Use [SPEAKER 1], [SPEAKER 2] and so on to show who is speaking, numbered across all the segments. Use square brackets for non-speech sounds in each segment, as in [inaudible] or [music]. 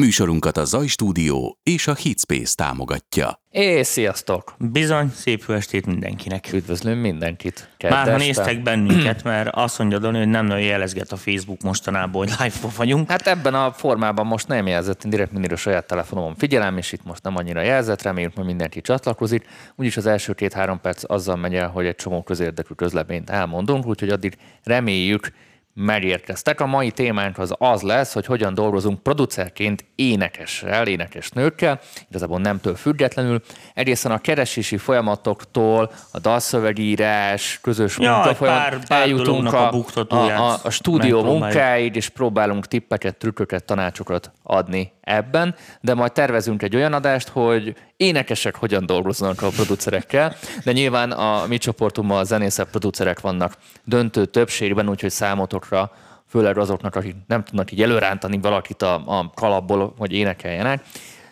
[SPEAKER 1] Műsorunkat a Zaj Stúdió és a Hitspace támogatja.
[SPEAKER 2] É, sziasztok!
[SPEAKER 3] Bizony, szép jó estét mindenkinek.
[SPEAKER 2] Üdvözlöm mindenkit.
[SPEAKER 3] Már ha néztek bennünket, mert azt mondja Dani, hogy nem nagyon jelezget a Facebook mostanában, hogy live vagyunk.
[SPEAKER 2] Hát ebben a formában most nem jelzett, én direkt mindig a saját telefonomon figyelem, és itt most nem annyira jelzett, reméljük, hogy mindenki csatlakozik. Úgyis az első két-három perc azzal megy el, hogy egy csomó közérdekű közleményt elmondunk, úgyhogy addig reméljük, megérkeztek. A mai témánk az az lesz, hogy hogyan dolgozunk producerként énekessel, énekesnőkkel, igazából nemtől függetlenül, egészen a keresési folyamatoktól, a dalszövegírás, közös
[SPEAKER 3] ja,
[SPEAKER 2] eljutunk a, a, a, a stúdió munkáid, és próbálunk tippeket, trükköket, tanácsokat adni ebben, de majd tervezünk egy olyan adást, hogy énekesek hogyan dolgoznak a producerekkel, de nyilván a mi csoportunkban a zenészek, producerek vannak döntő többségben, úgyhogy számotokra, főleg azoknak, akik nem tudnak így előrántani valakit a, a kalapból, hogy énekeljenek,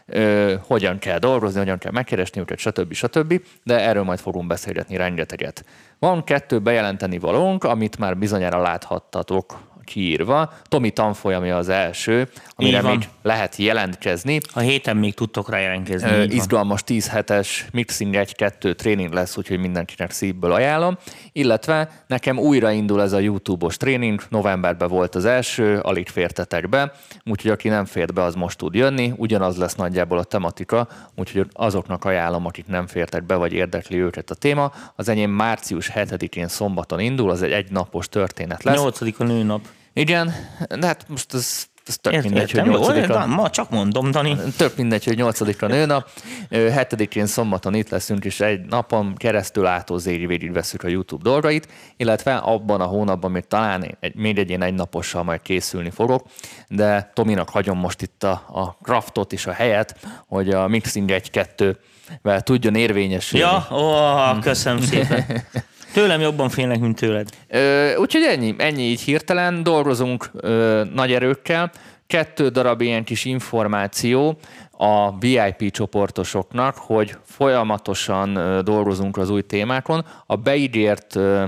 [SPEAKER 2] ö, hogyan kell dolgozni, hogyan kell megkeresni őket, stb. stb. De erről majd fogunk beszélgetni rengeteget. Van kettő bejelenteni valónk, amit már bizonyára láthattatok kiírva. Tomi tanfolyamja az első, amire még lehet jelentkezni.
[SPEAKER 3] A héten még tudtok rá jelentkezni. Ö,
[SPEAKER 2] izgalmas 10 hetes Mixing 1-2 tréning lesz, úgyhogy mindenkinek szívből ajánlom. Illetve nekem újra indul ez a YouTube-os tréning, novemberben volt az első, alig fértetek be, úgyhogy aki nem fért be, az most tud jönni. Ugyanaz lesz nagyjából a tematika, úgyhogy azoknak ajánlom, akik nem fértek be, vagy érdekli őket a téma. Az enyém március 7-én szombaton indul, az egy egynapos történet lesz.
[SPEAKER 3] 8. a nőnap.
[SPEAKER 2] Igen, de hát most ez ez tök
[SPEAKER 3] Értem,
[SPEAKER 2] mindegy, hogy nyolcadikra...
[SPEAKER 3] Ma csak mondom, Dani.
[SPEAKER 2] Tök mindegy, hogy nyolcadikra nőnap. Hetedikén szombaton itt leszünk, és egy napon keresztül átózéri végig veszük a YouTube dolgait, illetve abban a hónapban még talán egy, még egy ilyen egynapossal majd készülni fogok, de Tominak hagyom most itt a, a craftot és a helyet, hogy a Mixing 1-2-vel tudjon érvényesülni.
[SPEAKER 3] Ja, ó, köszönöm szépen. [laughs] Tőlem jobban félnek, mint tőled.
[SPEAKER 2] Ö, úgyhogy ennyi, ennyi így hirtelen. Dolgozunk ö, nagy erőkkel. Kettő darab ilyen kis információ a VIP csoportosoknak, hogy folyamatosan ö, dolgozunk az új témákon. A beígért ö,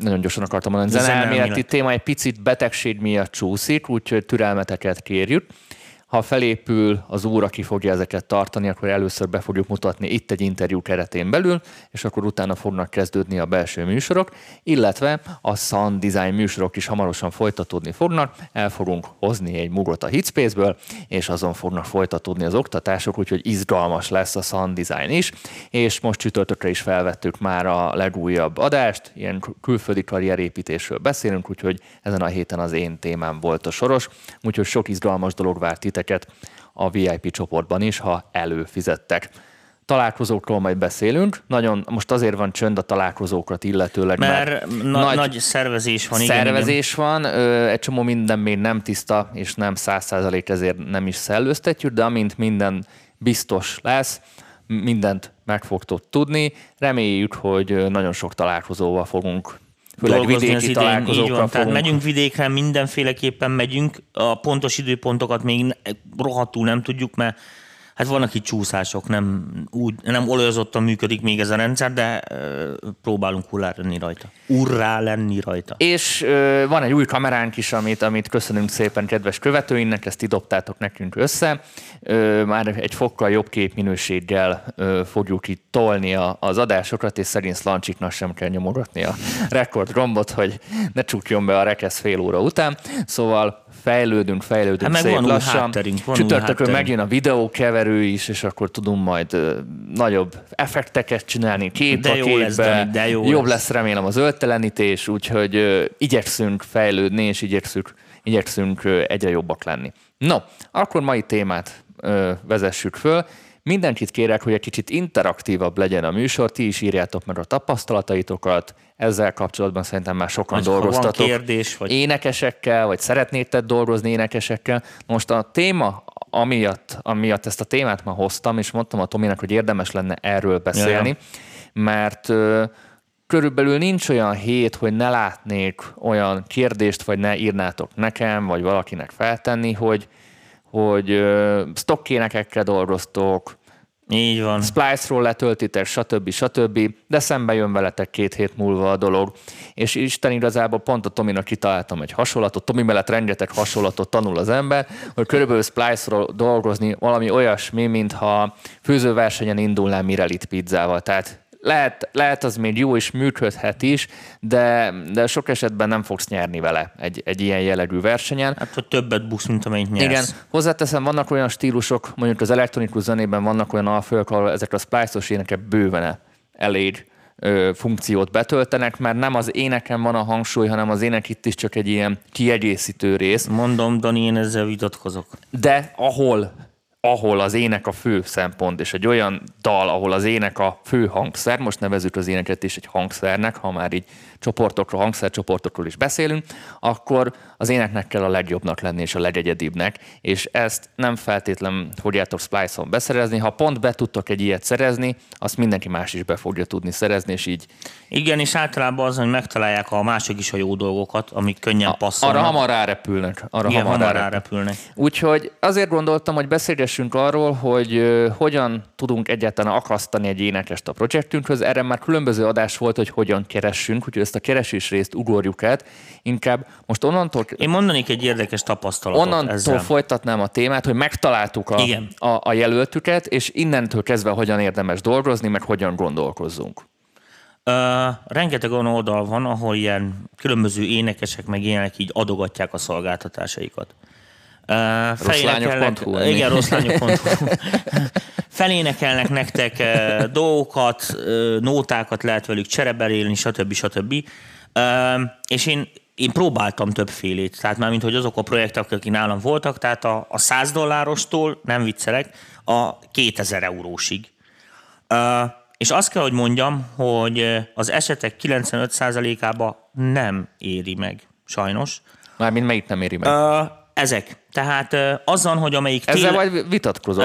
[SPEAKER 2] nagyon gyorsan akartam mondani, zeneelméleti téma egy picit betegség miatt csúszik, úgyhogy türelmeteket kérjük. Ha felépül az úr, aki fogja ezeket tartani, akkor először be fogjuk mutatni itt egy interjú keretén belül, és akkor utána fognak kezdődni a belső műsorok, illetve a sound design műsorok is hamarosan folytatódni fognak. El fogunk hozni egy mugrot a Hitspace-ből, és azon fognak folytatódni az oktatások, úgyhogy izgalmas lesz a sound design is. És most csütörtökre is felvettük már a legújabb adást, ilyen külföldi karrierépítésről beszélünk, úgyhogy ezen a héten az én témám volt a soros, úgyhogy sok izgalmas dolog várt titeket titeket a VIP csoportban is, ha előfizettek. Találkozókról majd beszélünk. Nagyon, most azért van csönd a találkozókat illetőleg,
[SPEAKER 3] mert, mert na, nagy, nagy szervezés van.
[SPEAKER 2] Szervezés
[SPEAKER 3] igen,
[SPEAKER 2] van, ö, egy csomó minden még nem tiszta, és nem száz százalék, ezért nem is szellőztetjük, de amint minden biztos lesz, mindent meg fogtok tudni. Reméljük, hogy nagyon sok találkozóval fogunk
[SPEAKER 3] főleg vidéki az idén, így van, Tehát megyünk vidékre, mindenféleképpen megyünk, a pontos időpontokat még rohadtul nem tudjuk, mert Hát vannak itt csúszások, nem, úgy, nem olajozottan működik még ez a rendszer, de próbálunk urrá lenni rajta. Urrá lenni rajta.
[SPEAKER 2] És ö, van egy új kameránk is, amit, amit köszönünk szépen kedves követőinknek, ezt idobtátok nekünk össze. Ö, már egy fokkal jobb képminőséggel ö, fogjuk itt tolni a, az adásokat, és szerint Szlancsiknak sem kell nyomogatni a rekord gombot, hogy ne csukjon be a rekesz fél óra után. Szóval fejlődünk, fejlődünk hát szép van lassan. Csütörtökön megjön a videókeverő is, és akkor tudunk majd nagyobb effekteket csinálni kép de a jó képbe. Lesz, Dani, de jó Jobb lesz. lesz remélem az öltelenítés, úgyhogy uh, igyekszünk fejlődni, és igyekszünk, igyekszünk egyre jobbak lenni. No, akkor mai témát uh, vezessük föl. Mindenkit kérek, hogy egy kicsit interaktívabb legyen a műsor, ti is írjátok meg a tapasztalataitokat, ezzel kapcsolatban szerintem már sokan vagy dolgoztatok.
[SPEAKER 3] Van kérdés, vagy...
[SPEAKER 2] Énekesekkel, vagy szeretnétek dolgozni énekesekkel. Most a téma, amiatt, amiatt ezt a témát ma hoztam, és mondtam a Tominak, hogy érdemes lenne erről beszélni, ja. mert ö, körülbelül nincs olyan hét, hogy ne látnék olyan kérdést, vagy ne írnátok nekem, vagy valakinek feltenni, hogy, hogy stokkénekekkel dolgoztok,
[SPEAKER 3] Így van.
[SPEAKER 2] Splice-ról letöltitek, stb. stb. De szembe jön veletek két hét múlva a dolog. És Isten igazából pont a Tominak kitaláltam egy hasonlatot. Tomi mellett rengeteg hasonlatot tanul az ember, hogy körülbelül Splice-ról dolgozni valami olyasmi, mintha főzőversenyen indulnál Mirelit pizzával. Tehát lehet, lehet az még jó és működhet is, de, de sok esetben nem fogsz nyerni vele egy, egy ilyen jellegű versenyen.
[SPEAKER 3] Hát, hogy többet busz, mint amennyit nyersz.
[SPEAKER 2] Igen, hozzáteszem, vannak olyan stílusok, mondjuk az elektronikus zenében vannak olyan alfők, ahol ezek a splice-os énekek bőven elég ö, funkciót betöltenek, mert nem az éneken van a hangsúly, hanem az ének itt is csak egy ilyen kiegészítő rész.
[SPEAKER 3] Mondom, Dani, én ezzel vitatkozok.
[SPEAKER 2] De ahol ahol az ének a fő szempont, és egy olyan dal, ahol az ének a fő hangszer, most nevezük az éneket is egy hangszernek, ha már így csoportokról, hangszercsoportokról is beszélünk, akkor az éneknek kell a legjobbnak lenni és a legegyedibbnek, és ezt nem feltétlen fogjátok Splice-on beszerezni. Ha pont be tudtok egy ilyet szerezni, azt mindenki más is be fogja tudni szerezni, és így...
[SPEAKER 3] Igen, és általában az, hogy megtalálják a mások is a jó dolgokat, amik könnyen passzolnak.
[SPEAKER 2] Arra hamar rárepülnek. Arra
[SPEAKER 3] Igen, hamar, hamar rárepülnek.
[SPEAKER 2] Úgyhogy azért gondoltam, hogy beszélgessünk arról, hogy hogyan tudunk egyáltalán akasztani egy énekest a projektünkhöz. Erre már különböző adás volt, hogy hogyan keressünk, úgyhogy ezt a keresés részt ugorjuk át. Inkább most onnantól...
[SPEAKER 3] Én mondanék egy érdekes tapasztalatot
[SPEAKER 2] Onnantól
[SPEAKER 3] ezzel.
[SPEAKER 2] folytatnám a témát, hogy megtaláltuk a, Igen. a, a jelöltüket, és innentől kezdve hogyan érdemes dolgozni, meg hogyan gondolkozzunk.
[SPEAKER 3] Uh, rengeteg olyan oldal van, ahol ilyen különböző énekesek meg ilyenek így adogatják a szolgáltatásaikat.
[SPEAKER 2] Uh, rosszlányok.hu.
[SPEAKER 3] Igen, rosszlányok.hu. [laughs] Felénekelnek nektek dolgokat, nótákat lehet velük csereberélni, stb. stb. És én, én próbáltam többfélét, tehát már mint hogy azok a projektek, akik nálam voltak, tehát a, a 100 dollárostól, nem viccelek, a 2000 eurósig. És azt kell, hogy mondjam, hogy az esetek 95%-ába nem éri meg, sajnos.
[SPEAKER 2] Mármint melyik nem éri meg?
[SPEAKER 3] Uh, ezek. Tehát azon, hogy amelyik...
[SPEAKER 2] Ezzel tél... vagy vitatkozok.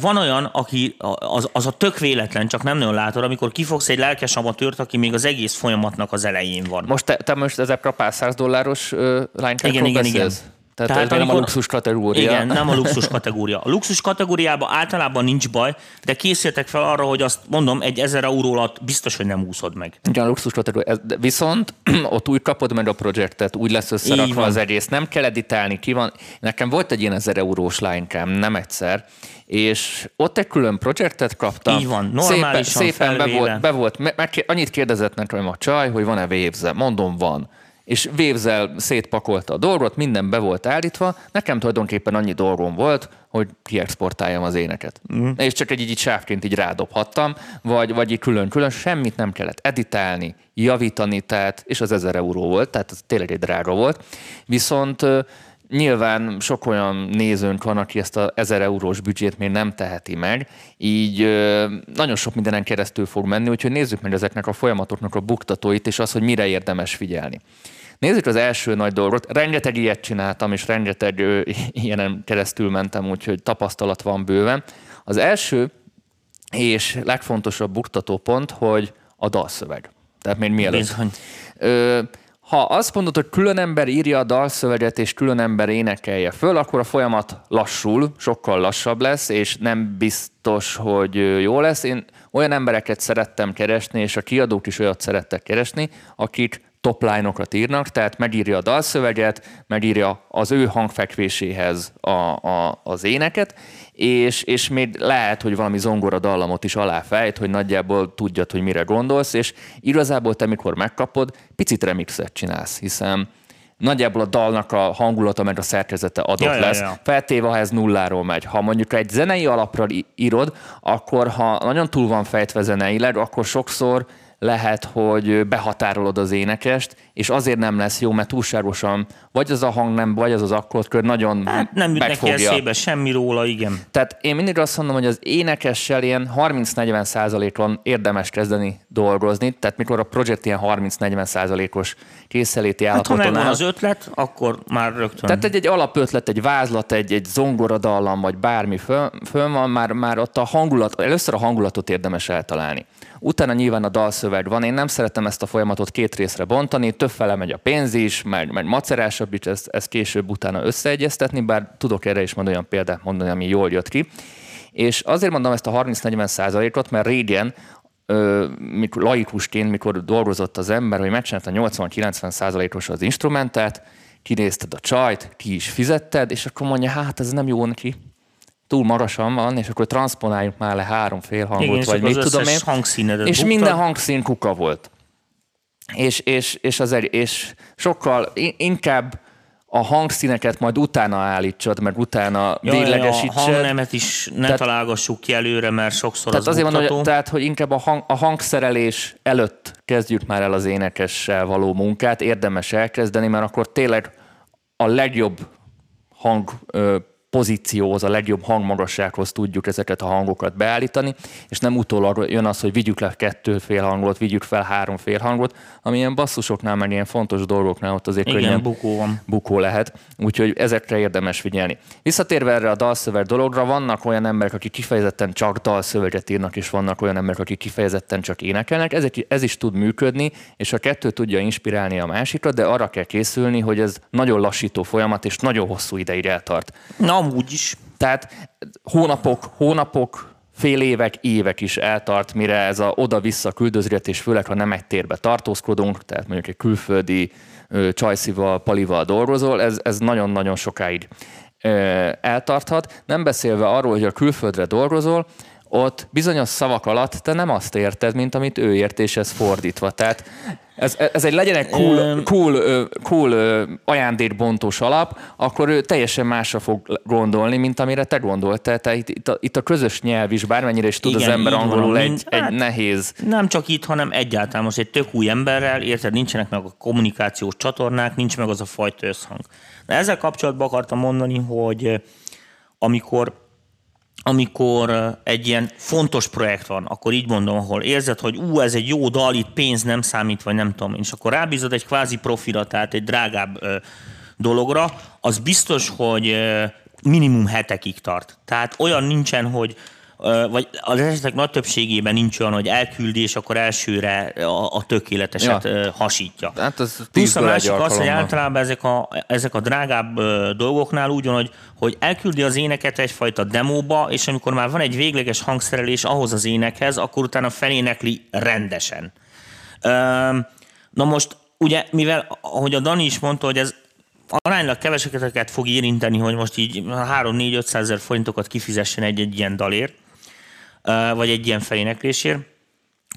[SPEAKER 3] Van olyan, aki az, az a tök véletlen, csak nem nagyon látod, amikor kifogsz egy lelkes amatőrt, aki még az egész folyamatnak az elején van.
[SPEAKER 2] Most te, te most ezek a 100 dolláros uh,
[SPEAKER 3] Igen, igen, igen.
[SPEAKER 2] Tehát, Tehát ez amikor, nem a luxus kategória.
[SPEAKER 3] Igen, nem a luxus kategória. A luxus kategóriában általában nincs baj, de készültek fel arra, hogy azt mondom, egy 1000 euró alatt biztos, hogy nem úszod meg.
[SPEAKER 2] Igen, a luxus kategória. Viszont [clears throat] ott úgy kapod meg a projektet, úgy lesz összerakva az egész, nem kell editálni, ki van. Nekem volt egy ilyen 1000 eurós linekám, nem egyszer, és ott egy külön projektet kaptam.
[SPEAKER 3] Így van, normálisan
[SPEAKER 2] Szépen, szépen be volt, be volt meg, annyit kérdezett nekem a csaj, hogy van-e végze. Mondom, van és vévzel szétpakolta a dolgot, minden be volt állítva, nekem tulajdonképpen annyi dolgom volt, hogy kiexportáljam az éneket. Mm. És csak egy így sávként így rádobhattam, vagy, vagy így külön-külön, semmit nem kellett editálni, javítani, tehát, és az 1000 euró volt, tehát ez tényleg egy drága volt. Viszont Nyilván sok olyan nézőnk van, aki ezt a 1000 eurós büdzsét még nem teheti meg, így nagyon sok mindenen keresztül fog menni, úgyhogy nézzük meg ezeknek a folyamatoknak a buktatóit, és az, hogy mire érdemes figyelni. Nézzük az első nagy dolgot. Rengeteg ilyet csináltam, és rengeteg ö, [laughs] ilyenen keresztül mentem, úgyhogy tapasztalat van bőven. Az első és legfontosabb buktató pont, hogy a dalszöveg. Tehát még mielőtt. Bizony. Ö, ha azt mondod, hogy külön ember írja a dalszöveget, és külön ember énekelje föl, akkor a folyamat lassul, sokkal lassabb lesz, és nem biztos, hogy jó lesz. Én olyan embereket szerettem keresni, és a kiadók is olyat szerettek keresni, akik topline-okat írnak, tehát megírja a dalszöveget, megírja az ő hangfekvéséhez a, a, az éneket, és, és még lehet, hogy valami zongora dallamot is aláfejt, hogy nagyjából tudjad, hogy mire gondolsz, és igazából te, mikor megkapod, picit remixet csinálsz, hiszen nagyjából a dalnak a hangulata meg a szerkezete adott ja, lesz. Ja, ja. Feltéve, ha ez nulláról megy. Ha mondjuk egy zenei alapra írod, akkor ha nagyon túl van fejtve zeneileg, akkor sokszor lehet, hogy behatárolod az énekest, és azért nem lesz jó, mert túlságosan vagy az a hang nem, vagy az az akkordkör nagyon hát
[SPEAKER 3] nem jut neki eszébe semmi róla, igen.
[SPEAKER 2] Tehát én mindig azt mondom, hogy az énekessel ilyen 30-40 százalékon érdemes kezdeni dolgozni, tehát mikor a projekt ilyen 30-40 százalékos készeléti állapoton hát, ha
[SPEAKER 3] megvan az ötlet, akkor már rögtön.
[SPEAKER 2] Tehát egy, egy alapötlet, egy vázlat, egy, egy zongoradallam, vagy bármi föl, föl van, már, már ott a hangulat, először a hangulatot érdemes eltalálni. Utána nyilván a dalszöveg van. Én nem szeretem ezt a folyamatot két részre bontani, többfele megy a pénz is, meg, meg macerásabb is, ezt, ezt később utána összeegyeztetni, bár tudok erre is majd olyan példát mondani, ami jól jött ki. És azért mondom ezt a 30-40 százalékot, mert régen mikor, laikusként, mikor dolgozott az ember, hogy megcsinálta 80-90 százalékos az instrumentát, kinézted a csajt, ki is fizetted, és akkor mondja, hát ez nem jó neki, túl magasan van, és akkor transponáljuk már le három fél hangot, Igen, vagy mit tudom én. És buktad. minden hangszín kuka volt. És, és, és, az, és sokkal inkább a hangszíneket majd utána állítsad, meg utána ja, véglegesítsed.
[SPEAKER 3] Ja, a hangnemet is ne tehát, találgassuk ki előre, mert sokszor
[SPEAKER 2] tehát az azért mondom, hogy, tehát, hogy inkább a, hang, a hangszerelés előtt kezdjük már el az énekessel való munkát, érdemes elkezdeni, mert akkor tényleg a legjobb hang pozícióhoz, a legjobb hangmagassághoz tudjuk ezeket a hangokat beállítani, és nem utólag jön az, hogy vigyük le kettő fél hangot, vigyük fel három fél hangot, ami ilyen basszusoknál, meg ilyen fontos dolgoknál ott azért
[SPEAKER 3] Igen, könnyen bukó, van.
[SPEAKER 2] bukó lehet, úgyhogy ezekre érdemes figyelni. Visszatérve erre a dalszöveg dologra, vannak olyan emberek, akik kifejezetten csak dalszöveget írnak, és vannak olyan emberek, akik kifejezetten csak énekelnek, ez, ez is tud működni, és a kettő tudja inspirálni a másikat, de arra kell készülni, hogy ez nagyon lassító folyamat, és nagyon hosszú ideig eltart.
[SPEAKER 3] Na, amúgy is.
[SPEAKER 2] Tehát hónapok, hónapok, fél évek, évek is eltart, mire ez a oda-vissza küldözgetés, főleg ha nem egy térbe tartózkodunk, tehát mondjuk egy külföldi ö, csajszival, palival dolgozol, ez, ez nagyon-nagyon sokáig ö, eltarthat. Nem beszélve arról, hogy a külföldre dolgozol, ott bizonyos szavak alatt te nem azt érted, mint amit ő ért, és ez fordítva. Tehát ez, ez egy legyen egy cool, cool, cool ajándékbontós alap, akkor ő teljesen másra fog gondolni, mint amire te gondoltál. Tehát itt, itt, a, itt a közös nyelv is, bármennyire is tud Igen, az ember angolul van, egy, hát, egy nehéz.
[SPEAKER 3] Nem csak itt, hanem egyáltalán most egy tök új emberrel, érted, nincsenek meg a kommunikációs csatornák, nincs meg az a fajta összhang. De ezzel kapcsolatban akartam mondani, hogy amikor amikor egy ilyen fontos projekt van, akkor így mondom, ahol érzed, hogy ú, ez egy jó dal, itt pénz nem számít, vagy nem tudom, és akkor rábízod egy kvázi profira, tehát egy drágább ö, dologra, az biztos, hogy ö, minimum hetekig tart. Tehát olyan nincsen, hogy vagy az esetek nagy többségében nincs olyan, hogy elküldi, és akkor elsőre a, a tökéleteset ja. hasítja.
[SPEAKER 2] Hát az
[SPEAKER 3] Plusz a másik az, hogy általában ezek a, ezek a drágább dolgoknál úgy van, hogy, hogy elküldi az éneket egyfajta demóba, és amikor már van egy végleges hangszerelés ahhoz az énekhez, akkor utána felénekli rendesen. Na most, ugye, mivel, ahogy a Dani is mondta, hogy ez aránylag keveseket fog érinteni, hogy most így 3-4-500 ezer forintokat kifizessen egy-egy ilyen dalért, vagy egy ilyen feléneklésért.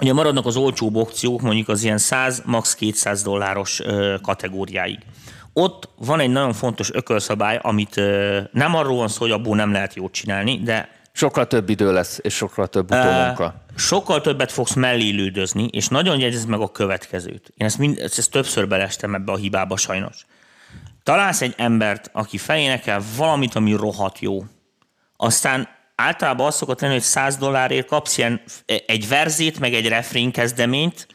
[SPEAKER 3] Ugye maradnak az olcsóbb opciók, mondjuk az ilyen 100, max. 200 dolláros kategóriáig. Ott van egy nagyon fontos ökölszabály, amit nem arról van szó, hogy abból nem lehet jót csinálni, de
[SPEAKER 2] Sokkal több idő lesz, és sokkal több utómunka.
[SPEAKER 3] Sokkal többet fogsz mellélődözni, és nagyon jegyezd meg a következőt. Én ezt, mind, ezt többször belestem ebbe a hibába sajnos. Találsz egy embert, aki felénekel valamit, ami rohadt jó. Aztán általában az szokott lenni, hogy 100 dollárért kapsz ilyen egy verzét, meg egy refrén kezdeményt,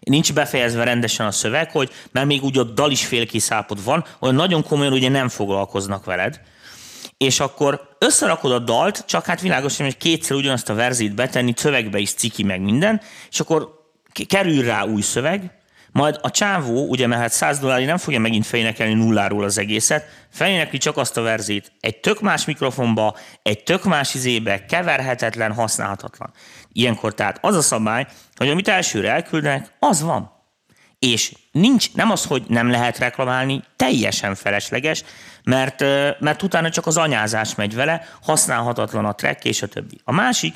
[SPEAKER 3] nincs befejezve rendesen a szöveg, hogy mert még úgy ott dal is félkiszápod van, hogy nagyon komolyan ugye nem foglalkoznak veled, és akkor összerakod a dalt, csak hát világos, hogy kétszer ugyanazt a verzét betenni, szövegbe is ciki meg minden, és akkor kerül rá új szöveg, majd a csávó, ugye mert hát 100 dollárért nem fogja megint fejénekelni nulláról az egészet, fejénekli csak azt a verzét egy tök más mikrofonba, egy tök más izébe, keverhetetlen, használhatatlan. Ilyenkor tehát az a szabály, hogy amit elsőre elküldenek, az van. És nincs, nem az, hogy nem lehet reklamálni, teljesen felesleges, mert, mert utána csak az anyázás megy vele, használhatatlan a track és a többi. A másik,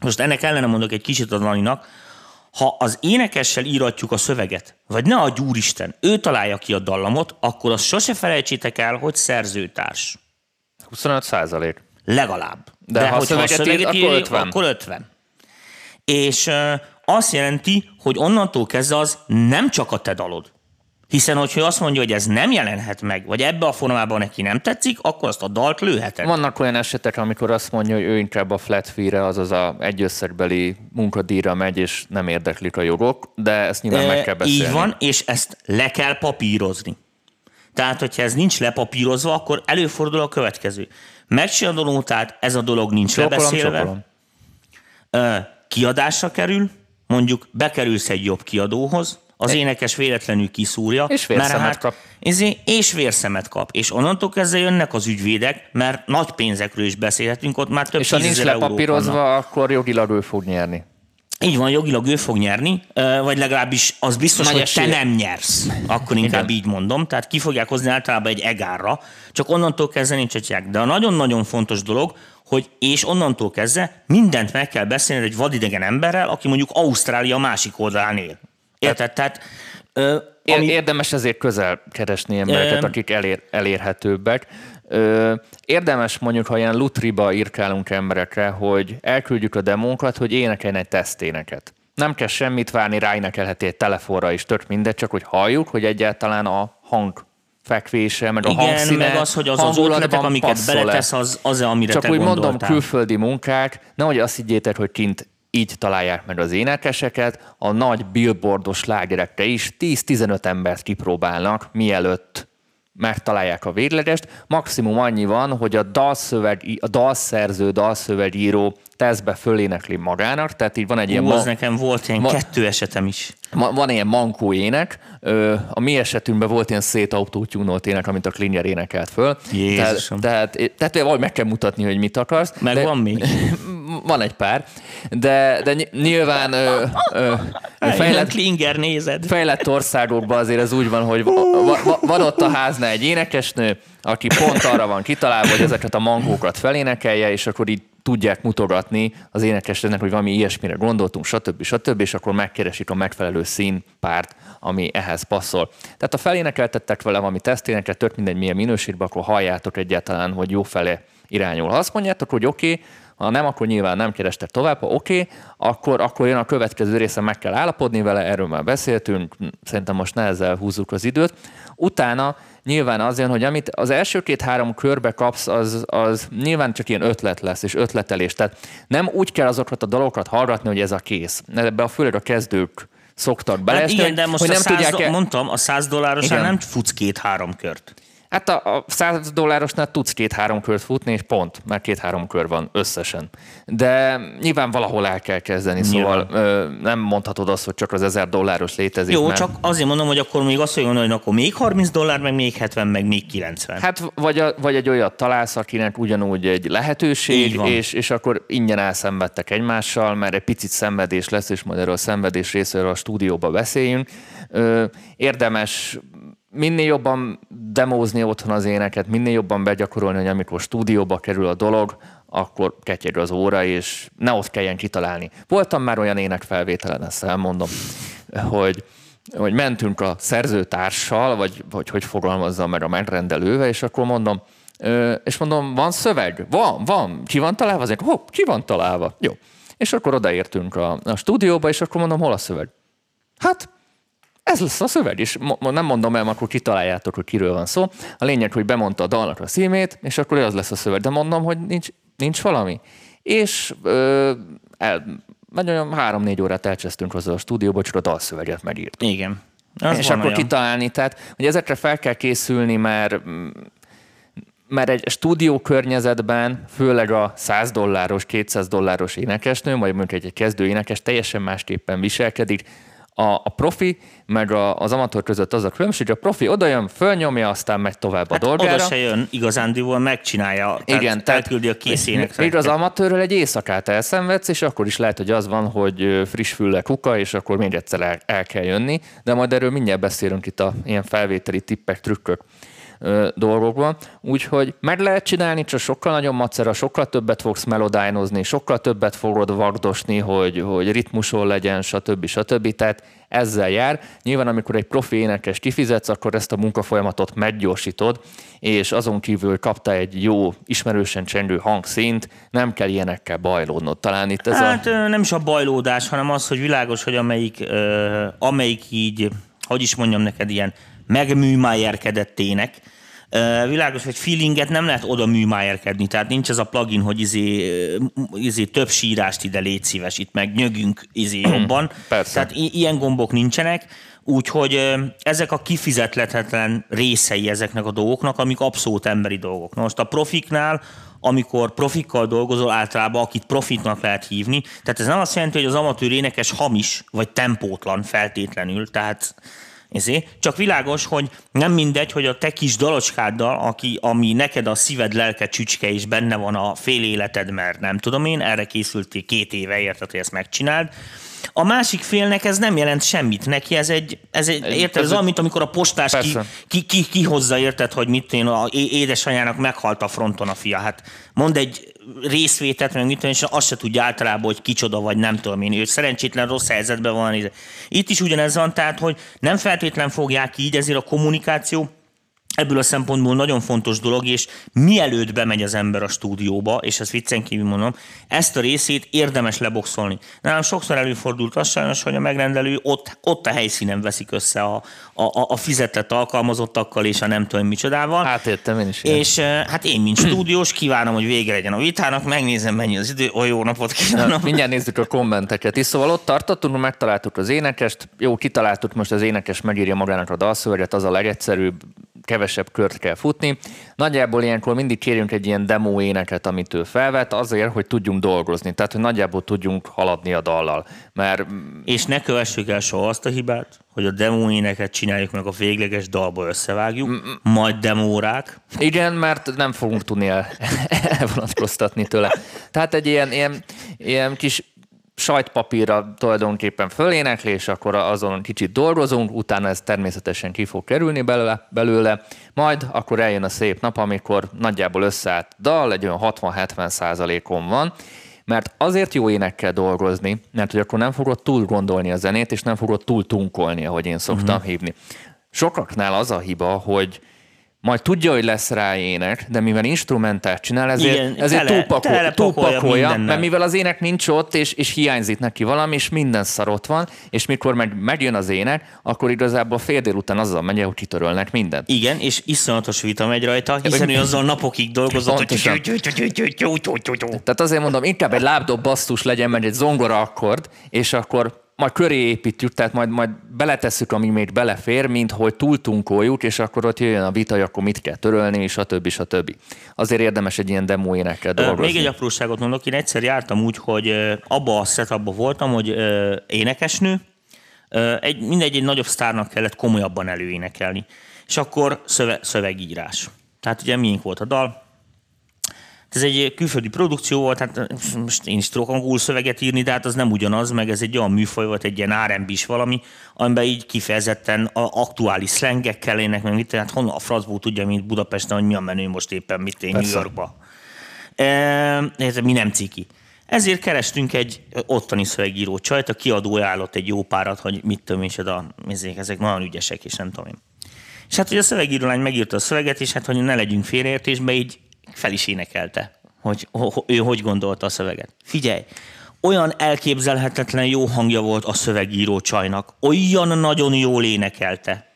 [SPEAKER 3] most ennek ellene mondok egy kicsit a Daninak, ha az énekessel íratjuk a szöveget, vagy ne a gyúristen, ő találja ki a dallamot, akkor azt sose felejtsétek el, hogy szerzőtárs.
[SPEAKER 2] 25 százalék.
[SPEAKER 3] Legalább.
[SPEAKER 2] De, De ha, ha a szöveget, szöveget ír, akkor 50.
[SPEAKER 3] Akkor 50. És azt jelenti, hogy onnantól kezdve az nem csak a te dalod. Hiszen, hogyha azt mondja, hogy ez nem jelenhet meg, vagy ebbe a formában neki nem tetszik, akkor azt a dalt lőheted.
[SPEAKER 2] Vannak olyan esetek, amikor azt mondja, hogy ő inkább a flat fee-re, azaz a egyösszegbeli munkadíjra megy, és nem érdeklik a jogok, de ezt nyilván e, meg kell beszélni.
[SPEAKER 3] Így van, és ezt le kell papírozni. Tehát, hogyha ez nincs lepapírozva, akkor előfordul a következő. Megcsinálom, tehát ez a dolog nincs csopolom, lebeszélve. Csopolom. Kiadásra kerül, mondjuk bekerülsz egy jobb kiadóhoz, az énekes véletlenül kiszúrja.
[SPEAKER 2] És vérszemet hát, kap.
[SPEAKER 3] Ezért, és vérszemet kap. És onnantól kezdve jönnek az ügyvédek, mert nagy pénzekről is beszélhetünk, ott már több
[SPEAKER 2] És ha nincs lepapírozva, akkor jogilag ő fog nyerni.
[SPEAKER 3] Így van, jogilag ő fog nyerni, vagy legalábbis az biztos, Nagy hogy esély. te nem nyersz. Akkor inkább Igen. így mondom. Tehát ki fogják hozni általában egy egárra, csak onnantól kezdve nincs egy De a nagyon-nagyon fontos dolog, hogy és onnantól kezdve mindent meg kell beszélni egy vadidegen emberrel, aki mondjuk Ausztrália másik oldalán él. Érted? Tehát,
[SPEAKER 2] ö, ami... Érdemes ezért közel keresni embereket, akik elér, elérhetőbbek. Ö, érdemes mondjuk, ha ilyen lutriba írkálunk emberekre, hogy elküldjük a demónkat, hogy énekeljen egy teszténeket. Nem kell semmit várni, ráénekelheti egy telefonra is, tök mindegy, csak hogy halljuk, hogy egyáltalán a hang fekvése, meg
[SPEAKER 3] Igen,
[SPEAKER 2] a hangszíne,
[SPEAKER 3] meg az, hogy az az ötletek, amiket beletesz, az, az amire
[SPEAKER 2] Csak
[SPEAKER 3] te
[SPEAKER 2] úgy
[SPEAKER 3] gondoltál.
[SPEAKER 2] mondom, külföldi munkák, nehogy azt higgyétek, hogy kint így találják meg az énekeseket, a nagy billboardos lágerekre is 10-15 embert kipróbálnak, mielőtt megtalálják a véglegest. Maximum annyi van, hogy a, dalszöveg, a dalszerző, dalszövegíró teszbe fölénekli magának, tehát így van egy Ú, ilyen...
[SPEAKER 3] Ma- nekem volt ilyen ma- kettő esetem is.
[SPEAKER 2] Ma- van ilyen mankó ének, a mi esetünkben volt ilyen szétautótyúnolt ének, amit a Klinger énekelt föl.
[SPEAKER 3] Jézusom.
[SPEAKER 2] Tehát, tehát, tehát valahogy meg kell mutatni, hogy mit akarsz.
[SPEAKER 3] Meg de, van még? [laughs]
[SPEAKER 2] Van egy pár, de, de nyilván ö, ö,
[SPEAKER 3] fejlett, Klinger nézed.
[SPEAKER 2] fejlett országokban azért ez úgy van, hogy va, va, van ott a háznál egy énekesnő, aki pont arra van kitalálva, hogy ezeket a mankókat felénekelje, és akkor így tudják mutogatni az énekesnek, hogy valami ilyesmire gondoltunk, stb. stb. és akkor megkeresik a megfelelő színpárt, ami ehhez passzol. Tehát ha felénekeltettek vele valami teszténeket, tök mindegy milyen minőségben, akkor halljátok egyáltalán, hogy jó fele irányul. Ha azt mondjátok, hogy oké, okay, ha nem, akkor nyilván nem kerestek tovább. Ha oké, okay, akkor, akkor jön a következő része, meg kell állapodni vele, erről már beszéltünk, szerintem most ne ezzel húzzuk az időt. Utána nyilván az jön, hogy amit az első két-három körbe kapsz, az, az nyilván csak ilyen ötlet lesz, és ötletelés. Tehát nem úgy kell azokat a dolgokat hallgatni, hogy ez a kész. Ebbe a főleg a kezdők szoktak beleesni,
[SPEAKER 3] hát igen, de most hogy nem a 100 tudják... mondtam, a 100 dollárosán nem futsz két-három kört.
[SPEAKER 2] Hát a, a 100 dollárosnál tudsz két-három kört futni, és pont, mert két-három kör van összesen. De nyilván valahol el kell kezdeni, nyilván. szóval ö, nem mondhatod azt, hogy csak az 1000 dolláros létezik.
[SPEAKER 3] Jó, mert... csak azért mondom, hogy akkor még azt mondja, hogy akkor még 30 dollár, meg még 70, meg még 90.
[SPEAKER 2] Hát vagy, a, vagy egy olyat találsz, akinek ugyanúgy egy lehetőség, és, és akkor ingyen elszenvedtek egymással, mert egy picit szenvedés lesz, és majd erről a szenvedés részéről a stúdióba beszéljünk. Ö, érdemes minél jobban demózni otthon az éneket, minél jobban begyakorolni, hogy amikor stúdióba kerül a dolog, akkor ketyeg az óra, és ne ott kelljen kitalálni. Voltam már olyan énekfelvételen, ezt elmondom, hogy, hogy mentünk a szerzőtárssal, vagy, vagy hogy fogalmazzam meg a megrendelővel, és akkor mondom, és mondom, van szöveg? Van, van. Ki van találva? Azért, hopp, ki van találva? Jó. És akkor odaértünk a, a stúdióba, és akkor mondom, hol a szöveg? Hát, ez lesz a szöveg, és mo- nem mondom el, akkor kitaláljátok, hogy kiről van szó. A lényeg, hogy bemondta a dalnak a szímét, és akkor az lesz a szöveg. De mondom, hogy nincs, nincs valami. És ö, el, nagyon három-négy órát elcsesztünk hozzá a stúdióba, csak a dalszöveget megírt.
[SPEAKER 3] Igen.
[SPEAKER 2] Az és akkor olyan. kitalálni, tehát hogy ezekre fel kell készülni, mert mert egy stúdió környezetben, főleg a 100 dolláros, 200 dolláros énekesnő, vagy mondjuk egy kezdő énekes teljesen másképpen viselkedik, a, a profi meg a, az amatőr között az a különbség, hogy a profi odajön, fölnyomja, aztán megy tovább hát a dolgára.
[SPEAKER 3] Oda se jön igazándiból, megcsinálja, tehát Igen, tehát elküldi a készének.
[SPEAKER 2] Még az amatőrről egy éjszakát elszenvedsz, és akkor is lehet, hogy az van, hogy friss fülle kuka, és akkor még egyszer el, el kell jönni, de majd erről mindjárt beszélünk itt a ilyen felvételi tippek, trükkök ö, dolgokban. Úgyhogy meg lehet csinálni, csak sokkal nagyobb macera, sokkal többet fogsz melodínozni, sokkal többet fogod vagdosni, hogy, hogy ritmuson legyen, stb. stb. Tehát ezzel jár. Nyilván, amikor egy profi énekes kifizetsz, akkor ezt a munkafolyamatot meggyorsítod, és azon kívül kapta egy jó, ismerősen csengő hangszínt, nem kell ilyenekkel bajlódnod. Talán itt ez
[SPEAKER 3] hát
[SPEAKER 2] a...
[SPEAKER 3] nem is a bajlódás, hanem az, hogy világos, hogy amelyik, uh, amelyik így, hogy is mondjam neked, ilyen megműmájerkedett ének, Világos, hogy feelinget nem lehet oda műmájerkedni, tehát nincs ez a plugin, hogy izé, izé több sírást ide légy szíves, itt meg nyögünk izé jobban.
[SPEAKER 2] Persze.
[SPEAKER 3] Tehát ilyen gombok nincsenek, úgyhogy ezek a kifizetlethetetlen részei ezeknek a dolgoknak, amik abszolút emberi dolgok. Na most a profiknál amikor profikkal dolgozol, általában akit profitnak lehet hívni. Tehát ez nem azt jelenti, hogy az amatőr énekes hamis, vagy tempótlan feltétlenül. Tehát ezért. Csak világos, hogy nem mindegy, hogy a te kis dalocskáddal, aki, ami neked a szíved lelke csücske is benne van a fél életed, mert nem tudom én, erre készültél két éve, érted, hogy ezt megcsináld, a másik félnek ez nem jelent semmit. Neki ez egy, ez egy érted, ez, ez mint amikor a postás ki, ki, ki, ki, hozza, érted, hogy mit én, a édesanyjának meghalt a fronton a fia. Hát mond egy részvételt, meg mit és azt se tudja általában, hogy kicsoda vagy nem tudom én. Ő szerencsétlen rossz helyzetben van. Itt is ugyanez van, tehát, hogy nem feltétlen fogják így, ezért a kommunikáció ebből a szempontból nagyon fontos dolog, és mielőtt bemegy az ember a stúdióba, és ezt viccen kívül mondom, ezt a részét érdemes leboxolni. Nálam sokszor előfordult az sajnos, hogy a megrendelő ott, ott a helyszínen veszik össze a, a, a fizetett alkalmazottakkal és a nem tudom micsodával.
[SPEAKER 2] Hát értem én is.
[SPEAKER 3] Ilyen. És hát én, mint stúdiós, kívánom, hogy vége legyen a vitának, megnézem, mennyi az idő, olyan jó napot kívánok. Na,
[SPEAKER 2] mindjárt nézzük a kommenteket is. Szóval ott tartottunk, megtaláltuk az énekest, jó, kitaláltuk most az énekes megírja magának a dalszöveget, az a legegyszerűbb, kevesebb kört kell futni. Nagyjából ilyenkor mindig kérünk egy ilyen demo éneket, amit ő felvet, azért, hogy tudjunk dolgozni, tehát hogy nagyjából tudjunk haladni a dallal. Mert...
[SPEAKER 3] És ne kövessük el soha azt a hibát, hogy a demo éneket csináljuk meg a végleges dalba összevágjuk, Mm-mm. majd demórák.
[SPEAKER 2] Igen, mert nem fogunk tudni el, [laughs] elvonatkoztatni tőle. Tehát egy ilyen, ilyen, ilyen kis sajtpapírra tulajdonképpen fölénekli, és akkor azon kicsit dolgozunk, utána ez természetesen ki fog kerülni belőle, belőle, majd akkor eljön a szép nap, amikor nagyjából összeállt dal, egy olyan 60-70 százalékon van, mert azért jó énekkel dolgozni, mert hogy akkor nem fogod túl gondolni a zenét, és nem fogod túl tunkolni, ahogy én szoktam uh-huh. hívni. Sokaknál az a hiba, hogy majd tudja, hogy lesz rá ének, de mivel instrumentált csinál, ezért, Igen, ezért tele, túlpakol, túlpakolja, mert mivel az ének nincs ott, és, és hiányzik neki valami, és minden szarot van, és mikor meg, megjön az ének, akkor igazából fél délután azzal megy, hogy kitörölnek mindent.
[SPEAKER 3] Igen, és iszonyatos vita megy rajta, hiszen ő azzal napokig dolgozott, hogy...
[SPEAKER 2] Tehát azért mondom, inkább egy lábdob basztus legyen, mert egy zongora akkord, és akkor majd köré építjük, tehát majd, majd beletesszük, ami még belefér, mint hogy túltunkoljuk, és akkor ott jöjjön a vita, akkor mit kell törölni, és a többi, a többi. Azért érdemes egy ilyen demo énekkel dolgozni.
[SPEAKER 3] Még egy apróságot mondok, én egyszer jártam úgy, hogy abba a setupba voltam, hogy énekesnő, egy, mindegy, egy nagyobb sztárnak kellett komolyabban előénekelni. És akkor szöve, szövegírás. Tehát ugye miénk volt a dal, ez egy külföldi produkció volt, hát most én is tudok angol szöveget írni, de hát az nem ugyanaz, meg ez egy olyan műfaj volt, egy ilyen rb is valami, amiben így kifejezetten a aktuális szlengekkel ének, meg mit, hát honnan a francból tudja, mint Budapesten, hogy mi a menő most éppen, mit én New Yorkba. E, mi nem ciki. Ezért kerestünk egy ottani szövegíró csajt, a kiadó ajánlott egy jó párat, hogy mit tudom és a, ezek nagyon ügyesek, és nem tudom én. És hát, hogy a szövegíró lány megírta a szöveget, és hát, hogy ne legyünk félreértésbe, így fel is énekelte, hogy ő hogy gondolta a szöveget. Figyelj, olyan elképzelhetetlen jó hangja volt a szövegíró csajnak, olyan nagyon jól énekelte.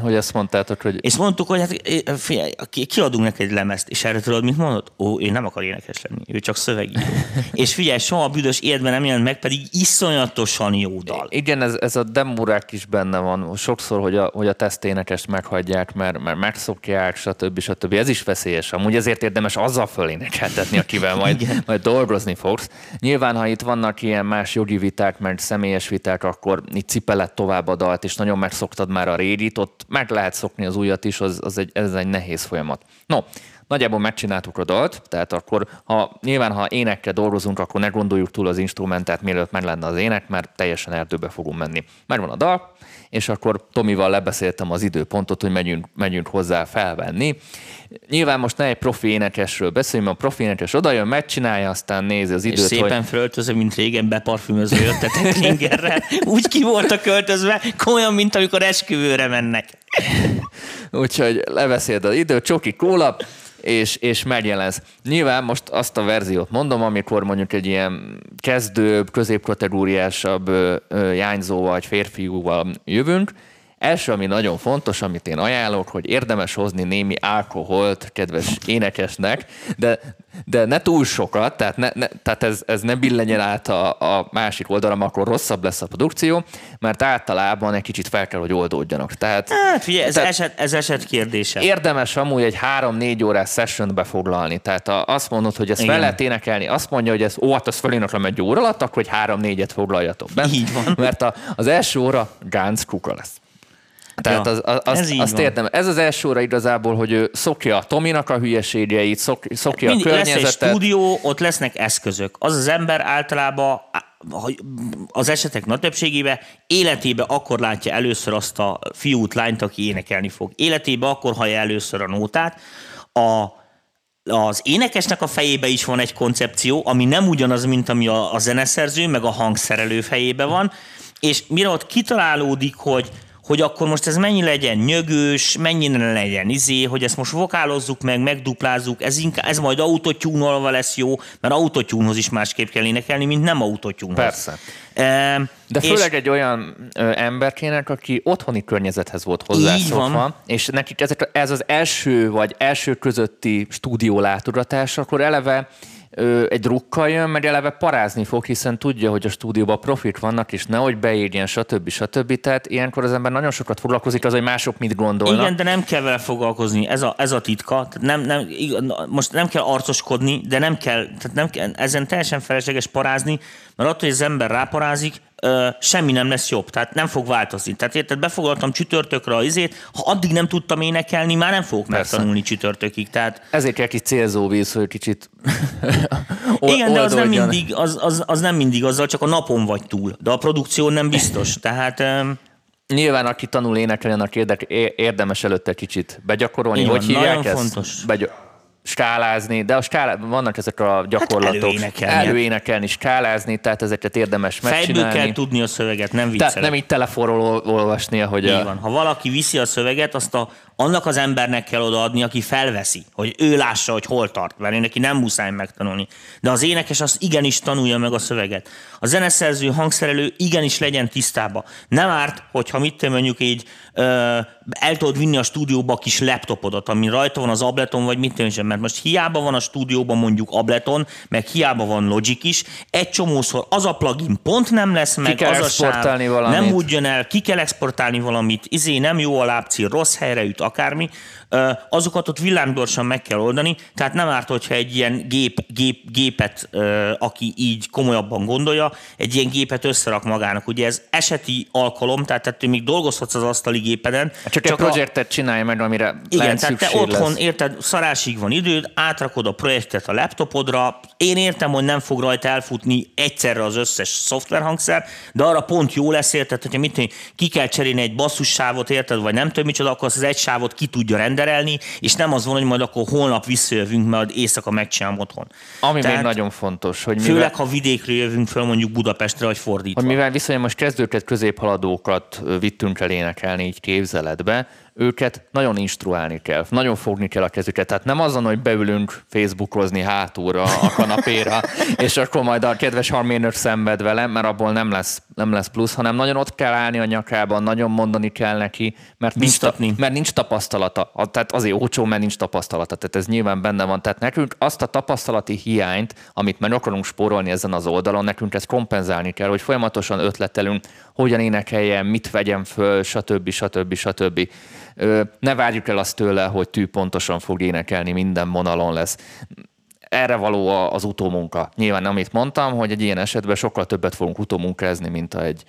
[SPEAKER 2] Hogy azt mondtátok, hogy...
[SPEAKER 3] És mondtuk, hogy hát figyelj, kiadunk neki egy lemezt, és erre tudod, mit mondott? Ó, ő nem akar énekes lenni, ő csak szövegíró. [laughs] és figyelj, soha a büdös életben nem jelent meg, pedig iszonyatosan jó dal.
[SPEAKER 2] Igen, ez, ez a demurák is benne van. Sokszor, hogy a, hogy a teszténekest meghagyják, mert, mert megszokják, stb. stb. Ez is veszélyes. Amúgy ezért érdemes azzal fölénekeltetni, akivel [laughs] majd, majd dolgozni fogsz. Nyilván, ha itt vannak ilyen más jogi viták, mert személyes viták, akkor itt cipelett tovább a dalt, és nagyon megszoktad már a régit, ott meg lehet szokni az újat is, az, az egy, ez egy nehéz folyamat. No, nagyjából megcsináltuk a dalt, tehát akkor ha, nyilván ha énekkel dolgozunk, akkor ne gondoljuk túl az instrumentát, mielőtt meg lenne az ének, mert teljesen erdőbe fogunk menni. Megvan a dal, és akkor Tomival lebeszéltem az időpontot, hogy megyünk, megyünk hozzá felvenni. Nyilván most ne egy profi énekesről beszéljünk, a profi énekes odajön, megcsinálja, aztán nézi az időt,
[SPEAKER 3] és szépen hogy... föltöző, mint régen beparfümöző jöttetek Klingerrel. Úgy ki voltak költözve, komolyan, mint amikor esküvőre mennek.
[SPEAKER 2] Úgyhogy lebeszéld az időt, csoki kóla, és, és megjelensz. Nyilván most azt a verziót mondom, amikor mondjuk egy ilyen kezdőbb, középkategóriásabb jányzó vagy férfiúval jövünk, Első, ami nagyon fontos, amit én ajánlok, hogy érdemes hozni némi alkoholt kedves énekesnek, de, de ne túl sokat, tehát, ne, ne, tehát ez, ez ne billenjen át a, a másik oldalra, akkor rosszabb lesz a produkció, mert általában egy kicsit fel kell, hogy oldódjanak. Tehát,
[SPEAKER 3] hát figyelj, ez, tehát eset, ez eset kérdése.
[SPEAKER 2] Érdemes amúgy egy három-négy órás session befoglalni. Tehát a, azt mondod, hogy ezt Igen. fel lehet énekelni, azt mondja, hogy ez, ó, hát azt feléneklem egy óra alatt, akkor hogy három-négyet foglaljatok be.
[SPEAKER 3] Így van.
[SPEAKER 2] Mert a, az első óra Gánc kuka lesz. Tehát ja, az, az, az, ez azt értem. Ez az első óra igazából, hogy ő szokja a Tominak a hülyeségeit, szok, szokja Mind, a környezetet.
[SPEAKER 3] Lesz egy stúdió, ott lesznek eszközök. Az az ember általában az esetek nagy többségében életébe akkor látja először azt a fiút, lányt, aki énekelni fog. Életébe akkor hallja először a nótát. A, az énekesnek a fejébe is van egy koncepció, ami nem ugyanaz, mint ami a, a zeneszerző, meg a hangszerelő fejébe van, és mire ott kitalálódik, hogy hogy akkor most ez mennyi legyen nyögős, mennyi legyen izé, hogy ezt most vokálozzuk meg, megduplázzuk, ez, inkább, ez majd autotyúnolva lesz jó, mert autotyúnhoz is másképp kell énekelni, mint nem autotyúnhoz.
[SPEAKER 2] Persze. E, De főleg és... egy olyan ö, emberkének, aki otthoni környezethez volt hozzászokva, és neki ez, ez az első vagy első közötti stúdió látogatás, akkor eleve egy drukkal jön, meg eleve parázni fog, hiszen tudja, hogy a stúdióban profit vannak, és nehogy beírjen, stb. stb. Tehát ilyenkor az ember nagyon sokat foglalkozik az, hogy mások mit gondolnak.
[SPEAKER 3] Igen, de nem kell vele foglalkozni, ez a, ez a titka. Nem, nem, most nem kell arcoskodni, de nem kell, tehát nem kell, ezen teljesen felesleges parázni, mert attól, hogy az ember ráparázik, ö, semmi nem lesz jobb, tehát nem fog változni. Tehát érted, befogadtam csütörtökre a izét, ha addig nem tudtam énekelni, már nem fogok Persze. megtanulni csütörtökig. Tehát...
[SPEAKER 2] Ezért kell kis célzóvíz, hogy kicsit [laughs]
[SPEAKER 3] Igen, de az nem, mindig, az, az, az nem mindig azzal, csak a napon vagy túl. De a produkció nem biztos. Tehát
[SPEAKER 2] Nyilván, aki tanul énekelni, annak érdemes előtte kicsit begyakorolni. Igen, hogy hívják nagyon ezt? fontos. Begy- skálázni, de a skálá, vannak ezek a gyakorlatok. Hát előénekelni. előénekelni, skálázni, tehát ezeket érdemes megcsinálni.
[SPEAKER 3] Fejből kell tudni a szöveget, nem viccelek.
[SPEAKER 2] Tehát nem így telefonról olvasni, hogy...
[SPEAKER 3] Így a... van. Ha valaki viszi a szöveget, azt a, annak az embernek kell odaadni, aki felveszi, hogy ő lássa, hogy hol tart, mert neki nem muszáj megtanulni. De az énekes az igenis tanulja meg a szöveget. A zeneszerző, hangszerelő igenis legyen tisztába. Nem árt, hogyha mit mondjuk így ö, el tudod vinni a stúdióba a kis laptopodat, ami rajta van az Ableton, vagy mit tudom, mert most hiába van a stúdióban mondjuk Ableton, meg hiába van Logic is, egy csomószor az a plugin pont nem lesz meg,
[SPEAKER 2] ki kell
[SPEAKER 3] az
[SPEAKER 2] a sáv
[SPEAKER 3] nem úgy jön el, ki kell exportálni valamit, izé nem jó a lábcír, rossz helyre üt, akármi, azokat ott villámgyorsan meg kell oldani, tehát nem árt, hogyha egy ilyen gép, gép, gépet, aki így komolyabban gondolja, egy ilyen gépet összerak magának. Ugye ez eseti alkalom, tehát, tehát még dolgozhatsz az asztali gépeden.
[SPEAKER 2] Csak, csak egy projektet a... csinálj meg, amire
[SPEAKER 3] Igen, tehát te otthon, lesz. érted, szarásig van időd, átrakod a projektet a laptopodra, én értem, hogy nem fog rajta elfutni egyszerre az összes szoftverhangszer, de arra pont jó lesz, érted, hogyha mit ki kell cserélni egy basszussávot, érted, vagy nem tudom micsoda, akkor az egy sávot ki tudja rendelni, renderelni, és nem az van, hogy majd akkor holnap visszajövünk, mert éjszaka megcsinálom otthon.
[SPEAKER 2] Ami Tehát, még nagyon fontos, hogy
[SPEAKER 3] mivel... Főleg, ha vidékről jövünk föl mondjuk Budapestre, vagy fordítva.
[SPEAKER 2] Hogy mivel viszonylag most kezdőket, középhaladókat vittünk el énekelni így képzeletbe, őket nagyon instruálni kell, nagyon fogni kell a kezüket. Tehát nem azon, hogy beülünk Facebookozni hátulra a kanapéra, [laughs] és akkor majd a kedves harménőr szenved velem, mert abból nem lesz, nem lesz plusz, hanem nagyon ott kell állni a nyakában, nagyon mondani kell neki, mert nincs, ta, mert nincs tapasztalata. Tehát azért ócsó, mert nincs tapasztalata. Tehát ez nyilván benne van. Tehát nekünk azt a tapasztalati hiányt, amit meg akarunk spórolni ezen az oldalon, nekünk ezt kompenzálni kell, hogy folyamatosan ötletelünk, hogyan énekeljen, mit vegyem föl, stb. stb. stb. stb ne várjuk el azt tőle, hogy tű pontosan fog énekelni, minden vonalon lesz. Erre való az utómunka. Nyilván, amit mondtam, hogy egy ilyen esetben sokkal többet fogunk utómunkázni, mint a egy,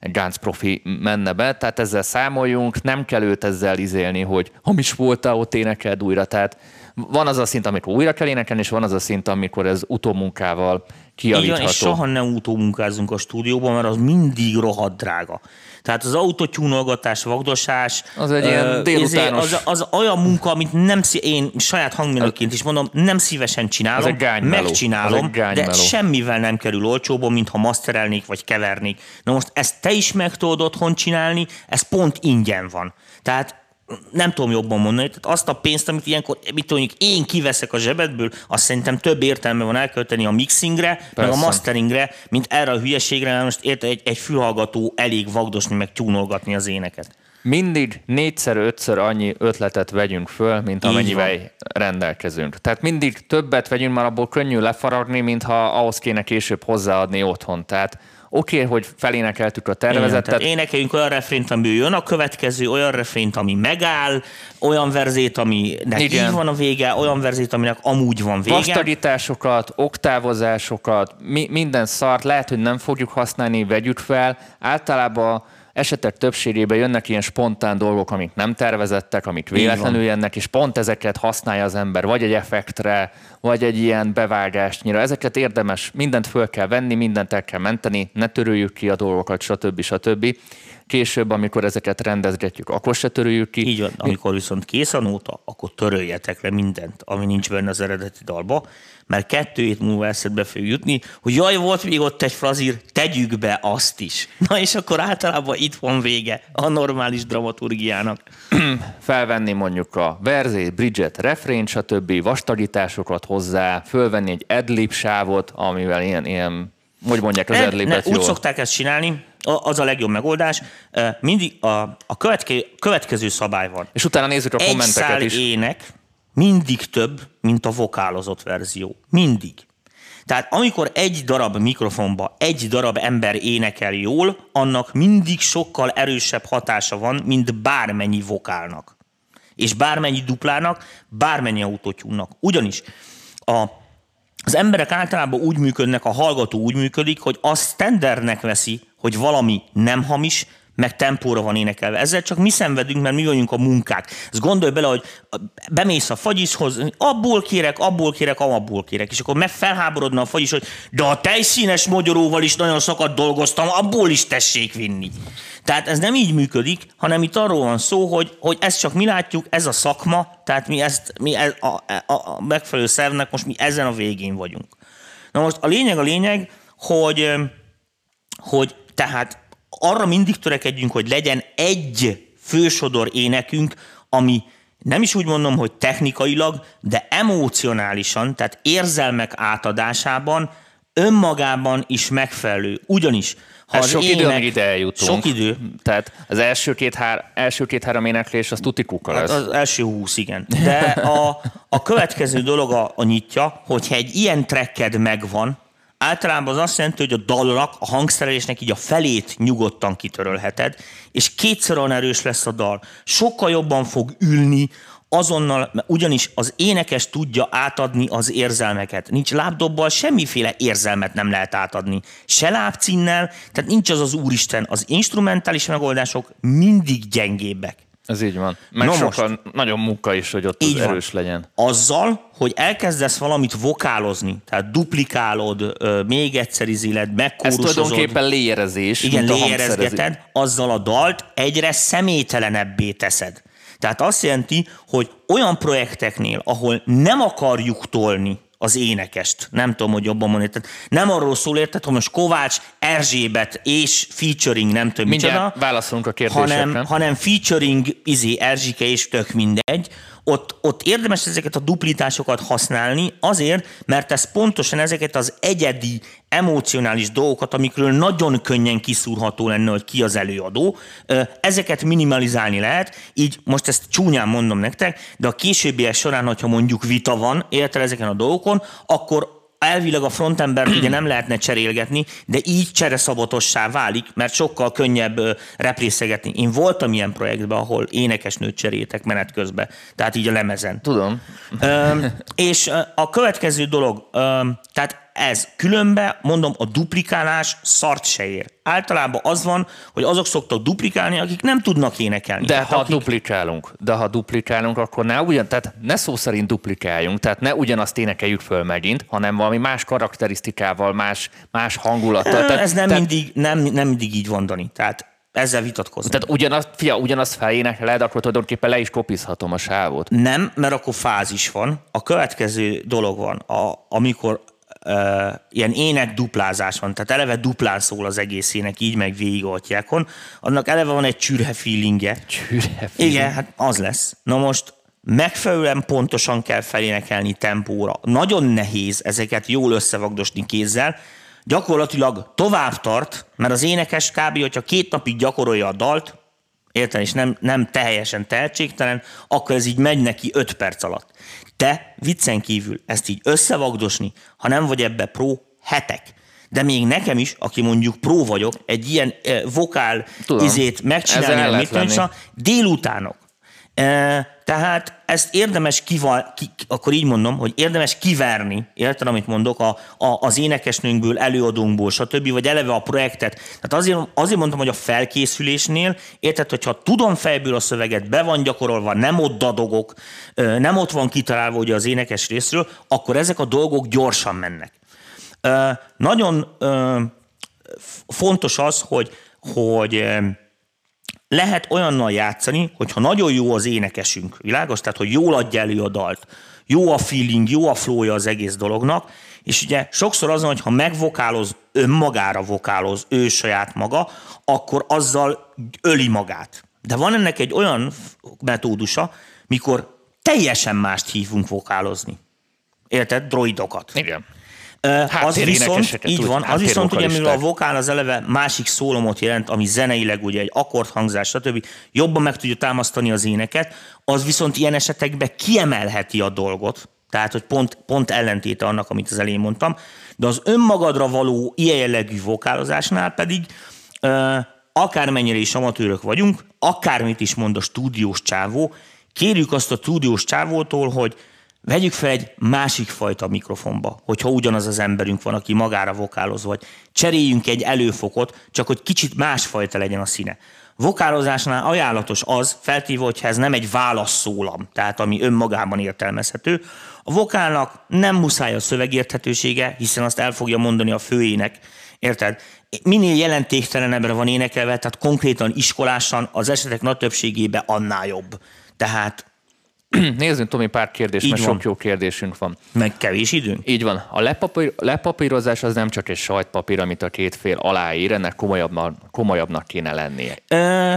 [SPEAKER 2] egy Gánc profi menne be, tehát ezzel számoljunk, nem kell őt ezzel izélni, hogy hamis voltál, ott énekeld újra, tehát van az a szint, amikor újra kell énekelni, és van az a szint, amikor ez utómunkával kiavítható. Igen,
[SPEAKER 3] és soha nem utómunkázunk a stúdióban, mert az mindig rohadt drága. Tehát az autotyúnolgatás, vagdosás,
[SPEAKER 2] az egy ilyen izé, délutános...
[SPEAKER 3] Az, az, olyan munka, amit nem én saját hangmérnökként is mondom, nem szívesen csinálom, megcsinálom, de semmivel nem kerül olcsóban, mint ha masterelnék vagy kevernék. Na most ezt te is meg tudod otthon csinálni, ez pont ingyen van. Tehát nem tudom jobban mondani, tehát azt a pénzt, amit ilyenkor, mit tudom, én kiveszek a zsebedből, azt szerintem több értelme van elkölteni a mixingre, Persze. meg a masteringre, mint erre a hülyeségre, mert most érte egy, egy fülhallgató elég vagdosni, meg tyúnolgatni az éneket.
[SPEAKER 2] mindig négyszer-ötször annyi ötletet vegyünk föl, mint amennyivel rendelkezünk. Tehát mindig többet vegyünk, mert abból könnyű lefaragni, mintha ahhoz kéne később hozzáadni otthon. Tehát oké, okay, hogy felénekeltük a tervezetet.
[SPEAKER 3] Igen, énekeljünk olyan refrént, ami jön a következő, olyan refrént, ami megáll, olyan verzét, aminek Igen. így van a vége, olyan verzét, aminek amúgy van vége.
[SPEAKER 2] Vastagításokat, oktávozásokat, mi, minden szart, lehet, hogy nem fogjuk használni, vegyük fel. Általában esetek többségében jönnek ilyen spontán dolgok, amik nem tervezettek, amik véletlenül jönnek, és pont ezeket használja az ember, vagy egy effektre, vagy egy ilyen bevágástnyira. Ezeket érdemes, mindent föl kell venni, mindent el kell menteni, ne törőjük ki a dolgokat, stb. stb. Később, amikor ezeket rendezgetjük, akkor se törőjük ki.
[SPEAKER 3] Így van, amikor viszont kész a nóta, akkor töröljetek le mindent, ami nincs benne az eredeti dalba, mert kettő hét múlva eszedbe fog jutni, hogy jaj, volt még ott egy frazír, tegyük be azt is. Na és akkor általában itt van vége a normális dramaturgiának. [clears throat]
[SPEAKER 2] Felvenni mondjuk a verzét, bridget, refrén, stb. vastagításokat hozzá, fölvenni egy adlib sávot, amivel ilyen, ilyen hogy mondják az adlibet
[SPEAKER 3] Úgy szokták ezt csinálni, az a legjobb megoldás. Mindig a, a következő, következő szabály van.
[SPEAKER 2] És utána nézzük a
[SPEAKER 3] Egy
[SPEAKER 2] kommenteket
[SPEAKER 3] is. ének mindig több, mint a vokálozott verzió. Mindig. Tehát amikor egy darab mikrofonba egy darab ember énekel jól, annak mindig sokkal erősebb hatása van, mint bármennyi vokálnak. És bármennyi duplának, bármennyi autotyúnak. Ugyanis a, az emberek általában úgy működnek, a hallgató úgy működik, hogy azt standardnek veszi, hogy valami nem hamis, meg tempóra van énekelve. Ezzel csak mi szenvedünk, mert mi vagyunk a munkák. Ezt gondolj bele, hogy bemész a fagyishoz, abból kérek, abból kérek, abból kérek, és akkor meg felháborodna a fagyis, hogy de a tejszínes magyaróval is nagyon sokat dolgoztam, abból is tessék vinni. Tehát ez nem így működik, hanem itt arról van szó, hogy, hogy ezt csak mi látjuk, ez a szakma, tehát mi ezt, mi ez, a, a, a megfelelő szervnek most mi ezen a végén vagyunk. Na most a lényeg a lényeg, hogy, hogy tehát arra mindig törekedjünk, hogy legyen egy fősodor énekünk, ami nem is úgy mondom, hogy technikailag, de emocionálisan, tehát érzelmek átadásában önmagában is megfelelő. Ugyanis,
[SPEAKER 2] ha az sok ének, idő, amíg ide eljutunk.
[SPEAKER 3] Sok idő.
[SPEAKER 2] Tehát az első két, hár, első két három éneklés, az tuti kuka
[SPEAKER 3] lesz. Hát az első húsz, igen. De a, a következő dolog a, a nyitja, hogyha egy ilyen trekked megvan, általában az azt jelenti, hogy a dalnak, a hangszerelésnek így a felét nyugodtan kitörölheted, és kétszer olyan erős lesz a dal. Sokkal jobban fog ülni, azonnal, ugyanis az énekes tudja átadni az érzelmeket. Nincs lábdobbal semmiféle érzelmet nem lehet átadni. Se lábcinnel, tehát nincs az az úristen. Az instrumentális megoldások mindig gyengébbek.
[SPEAKER 2] Ez így van. Meg no sokkal most, nagyon munka is, hogy ott az van. erős legyen.
[SPEAKER 3] Azzal, hogy elkezdesz valamit vokálozni, tehát duplikálod, még egyszer iziled, megkórusozod.
[SPEAKER 2] Ez tulajdonképpen léjerezés.
[SPEAKER 3] Igen, léjerezgeted, azzal a dalt egyre személytelenebbé teszed. Tehát azt jelenti, hogy olyan projekteknél, ahol nem akarjuk tolni az énekest. Nem tudom, hogy jobban mondani. Tehát nem arról szól, érted, hogy most Kovács, Erzsébet és featuring, nem tudom
[SPEAKER 2] Mindjárt micsoda. válaszolunk a kérdésekre.
[SPEAKER 3] Hanem, hanem featuring izé, Erzsike és tök mindegy ott, ott érdemes ezeket a duplitásokat használni azért, mert ez pontosan ezeket az egyedi, emocionális dolgokat, amikről nagyon könnyen kiszúrható lenne, hogy ki az előadó, ezeket minimalizálni lehet, így most ezt csúnyán mondom nektek, de a későbbiek során, hogyha mondjuk vita van, érte ezeken a dolgokon, akkor elvileg a frontember ugye nem lehetne cserélgetni, de így csereszabatossá válik, mert sokkal könnyebb représzegetni. Én voltam ilyen projektben, ahol énekesnőt cseréltek menet közben, tehát így a lemezen.
[SPEAKER 2] Tudom.
[SPEAKER 3] Üm, és a következő dolog, üm, tehát ez. Különben, mondom, a duplikálás szart se ér. Általában az van, hogy azok szoktak duplikálni, akik nem tudnak énekelni.
[SPEAKER 2] De ha akik... duplikálunk, de ha duplikálunk, akkor ne ugyan, tehát ne szó szerint duplikáljunk, tehát ne ugyanazt énekeljük föl megint, hanem valami más karakterisztikával, más, más hangulattal.
[SPEAKER 3] Tehát, ez nem, tehát... mindig, nem, nem mindig így van, Dani. Tehát ezzel vitatkozni.
[SPEAKER 2] Tehát ugyanazt, fia, ugyanazt felénekeled, akkor tulajdonképpen le is kopizhatom a sávot.
[SPEAKER 3] Nem, mert akkor fázis van. A következő dolog van, a, amikor uh, ilyen ének duplázás van, tehát eleve duplán szól az egész ének, így meg végig annak eleve van egy csürhe feelingje.
[SPEAKER 2] Csürhe feeling.
[SPEAKER 3] Igen, hát az lesz. Na most megfelelően pontosan kell felénekelni tempóra. Nagyon nehéz ezeket jól összevagdosni kézzel, gyakorlatilag tovább tart, mert az énekes kb. hogyha két napig gyakorolja a dalt, érted, és nem, nem teljesen tehetségtelen, akkor ez így megy neki 5 perc alatt. Te viccen kívül ezt így összevagdosni, ha nem vagy ebbe pro, hetek. De még nekem is, aki mondjuk pró vagyok, egy ilyen eh, vokál Tudom. izét megcsinálni, mit tudom, délutánok. Eh, tehát ezt érdemes kival, ki, akkor így mondom, hogy érdemes kiverni, érted, amit mondok, a, a, az énekesnőnkből, előadónkból, stb., vagy eleve a projektet. Tehát azért, azért mondtam, hogy a felkészülésnél, érted, hogyha tudom fejből a szöveget, be van gyakorolva, nem ott dadogok, nem ott van kitalálva ugye az énekes részről, akkor ezek a dolgok gyorsan mennek. Nagyon fontos az, hogy, hogy lehet olyannal játszani, hogyha nagyon jó az énekesünk, világos? Tehát, hogy jól adja elő a dalt, jó a feeling, jó a flowja az egész dolognak, és ugye sokszor azon, hogy ha megvokáloz, önmagára vokáloz, ő saját maga, akkor azzal öli magát. De van ennek egy olyan metódusa, mikor teljesen mást hívunk vokálozni. Érted? Droidokat.
[SPEAKER 2] Igen.
[SPEAKER 3] Hát, az viszont, így van, az viszont ugye, mivel a vokál az eleve másik szólomot jelent, ami zeneileg ugye egy akkordhangzás, stb. jobban meg tudja támasztani az éneket, az viszont ilyen esetekben kiemelheti a dolgot, tehát, hogy pont, pont ellentéte annak, amit az elején mondtam, de az önmagadra való ilyen jellegű vokálozásnál pedig akármennyire is amatőrök vagyunk, akármit is mond a stúdiós csávó, kérjük azt a stúdiós csávótól, hogy Vegyük fel egy másik fajta mikrofonba, hogyha ugyanaz az emberünk van, aki magára vokáloz, vagy cseréljünk egy előfokot, csak hogy kicsit másfajta legyen a színe. Vokálozásnál ajánlatos az, feltéve, hogyha ez nem egy válaszszólam, tehát ami önmagában értelmezhető. A vokálnak nem muszáj a szövegérthetősége, hiszen azt el fogja mondani a főének, érted? Minél jelentéktelenebbre van énekelve, tehát konkrétan iskolásan az esetek nagy többségében annál jobb. Tehát [clears throat]
[SPEAKER 2] Nézzünk, Tomi, pár kérdést, mert van. sok jó kérdésünk van.
[SPEAKER 3] Meg kevés időnk?
[SPEAKER 2] Így van. A lepapír, lepapírozás az nem csak egy sajtpapír, amit a két fél aláír, ennek komolyabbnak, komolyabbnak kéne lennie.
[SPEAKER 3] Ö,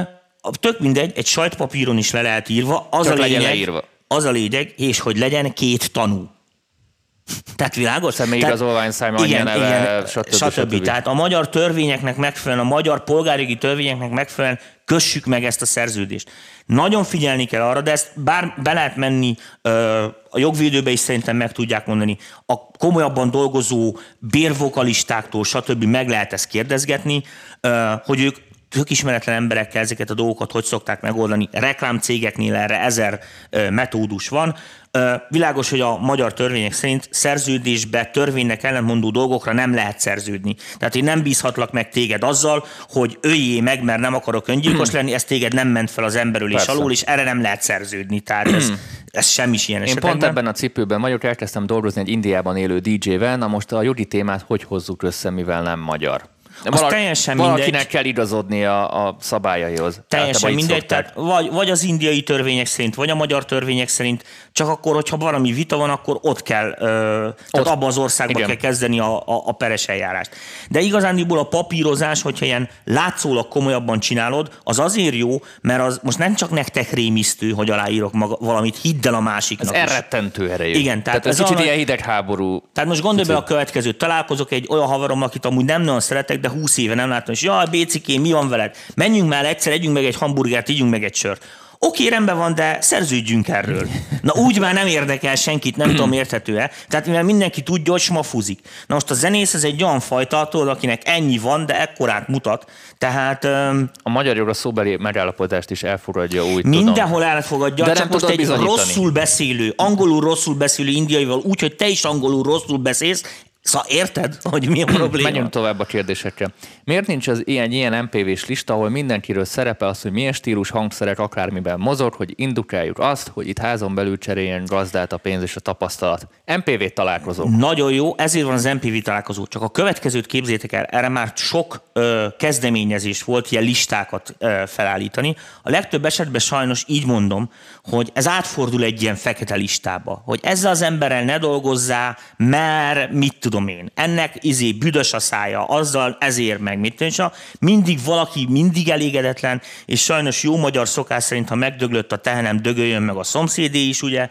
[SPEAKER 3] tök mindegy, egy sajtpapíron is le lehet írva. Az csak a lényeg, leírva. Az a lényeg, és hogy legyen két tanú. Tehát világos?
[SPEAKER 2] Személyigazolványszám, igen, neve, igen,
[SPEAKER 3] stb. stb. stb. Tehát a magyar törvényeknek megfelelően, a magyar polgárjogi törvényeknek megfelelően kössük meg ezt a szerződést. Nagyon figyelni kell arra, de ezt bár be lehet menni, a jogvédőbe is szerintem meg tudják mondani, a komolyabban dolgozó bérvokalistáktól, stb. meg lehet ezt kérdezgetni, hogy ők tök ismeretlen emberekkel ezeket a dolgokat hogy szokták megoldani. Reklámcégeknél erre ezer metódus van. Világos, hogy a magyar törvények szerint szerződésbe törvénynek ellentmondó dolgokra nem lehet szerződni. Tehát én nem bízhatlak meg téged azzal, hogy öljé meg, mert nem akarok öngyilkos lenni, ez téged nem ment fel az emberülés alól, és erre nem lehet szerződni. Tehát ez, ez semmi ilyen
[SPEAKER 2] Én esetekben. pont ebben a cipőben vagyok, elkezdtem dolgozni egy Indiában élő DJ-vel, na most a jogi témát hogy hozzuk össze, mivel nem magyar?
[SPEAKER 3] De az valaki, teljesen
[SPEAKER 2] valakinek mindegy. kell igazodni a, a szabályaihoz.
[SPEAKER 3] Teljesen mindegy, tehát vagy, vagy az indiai törvények szerint, vagy a magyar törvények szerint, csak akkor, hogyha valami vita van, akkor ott kell, ö, tehát abban az országban Igen. kell kezdeni a, a, a peres eljárást. De igazándiból a papírozás, hogyha ilyen látszólag komolyabban csinálod, az azért jó, mert az most nem csak nektek rémisztő, hogy aláírok maga, valamit, hidd el a másiknak.
[SPEAKER 2] Ez elrettentő erejű.
[SPEAKER 3] Igen,
[SPEAKER 2] tehát, tehát ez, ez kicsit ilyen hidegháború.
[SPEAKER 3] Tehát most gondolj be a következőt, találkozok egy olyan haverom, akit amúgy nem nagyon szeretek, de 20 éve nem láttam, és jaj, Bécikém, mi van veled? Menjünk már egyszer, együnk meg egy hamburgert, ígyunk meg egy sört. Oké, rendben van, de szerződjünk erről. Na úgy már nem érdekel senkit, nem tudom, érthető-e. Tehát mivel mindenki tudja, hogy smafuzik. Na most a zenész ez egy olyan fajta, tudod, akinek ennyi van, de ekkorát mutat. Tehát... Um,
[SPEAKER 2] a magyar jogra szóbeli megállapodást is elfogadja úgy
[SPEAKER 3] Mindenhol tudom. elfogadja, de csak most egy rosszul beszélő, angolul rosszul beszélő indiaival, úgy, hogy te is angolul rosszul beszélsz, Szóval érted, hogy mi a probléma?
[SPEAKER 2] Menjünk tovább a kérdésekre. Miért nincs az ilyen, ilyen MPV-s lista, ahol mindenkiről szerepel az, hogy milyen stílus hangszerek akármiben mozog, hogy indukáljuk azt, hogy itt házon belül cseréljen gazdát a pénz és a tapasztalat. MPV találkozó.
[SPEAKER 3] Nagyon jó, ezért van az MPV találkozó. Csak a következőt képzétek el, erre már sok ö, kezdeményezés volt, ilyen listákat ö, felállítani. A legtöbb esetben sajnos így mondom, hogy ez átfordul egy ilyen fekete listába, hogy ezzel az emberrel ne dolgozzá, mert mit tudom én, ennek izé büdös a szája, azzal ezért meg mit tudom, mindig valaki mindig elégedetlen, és sajnos jó magyar szokás szerint, ha megdöglött a tehenem, dögöljön meg a szomszédé is, ugye,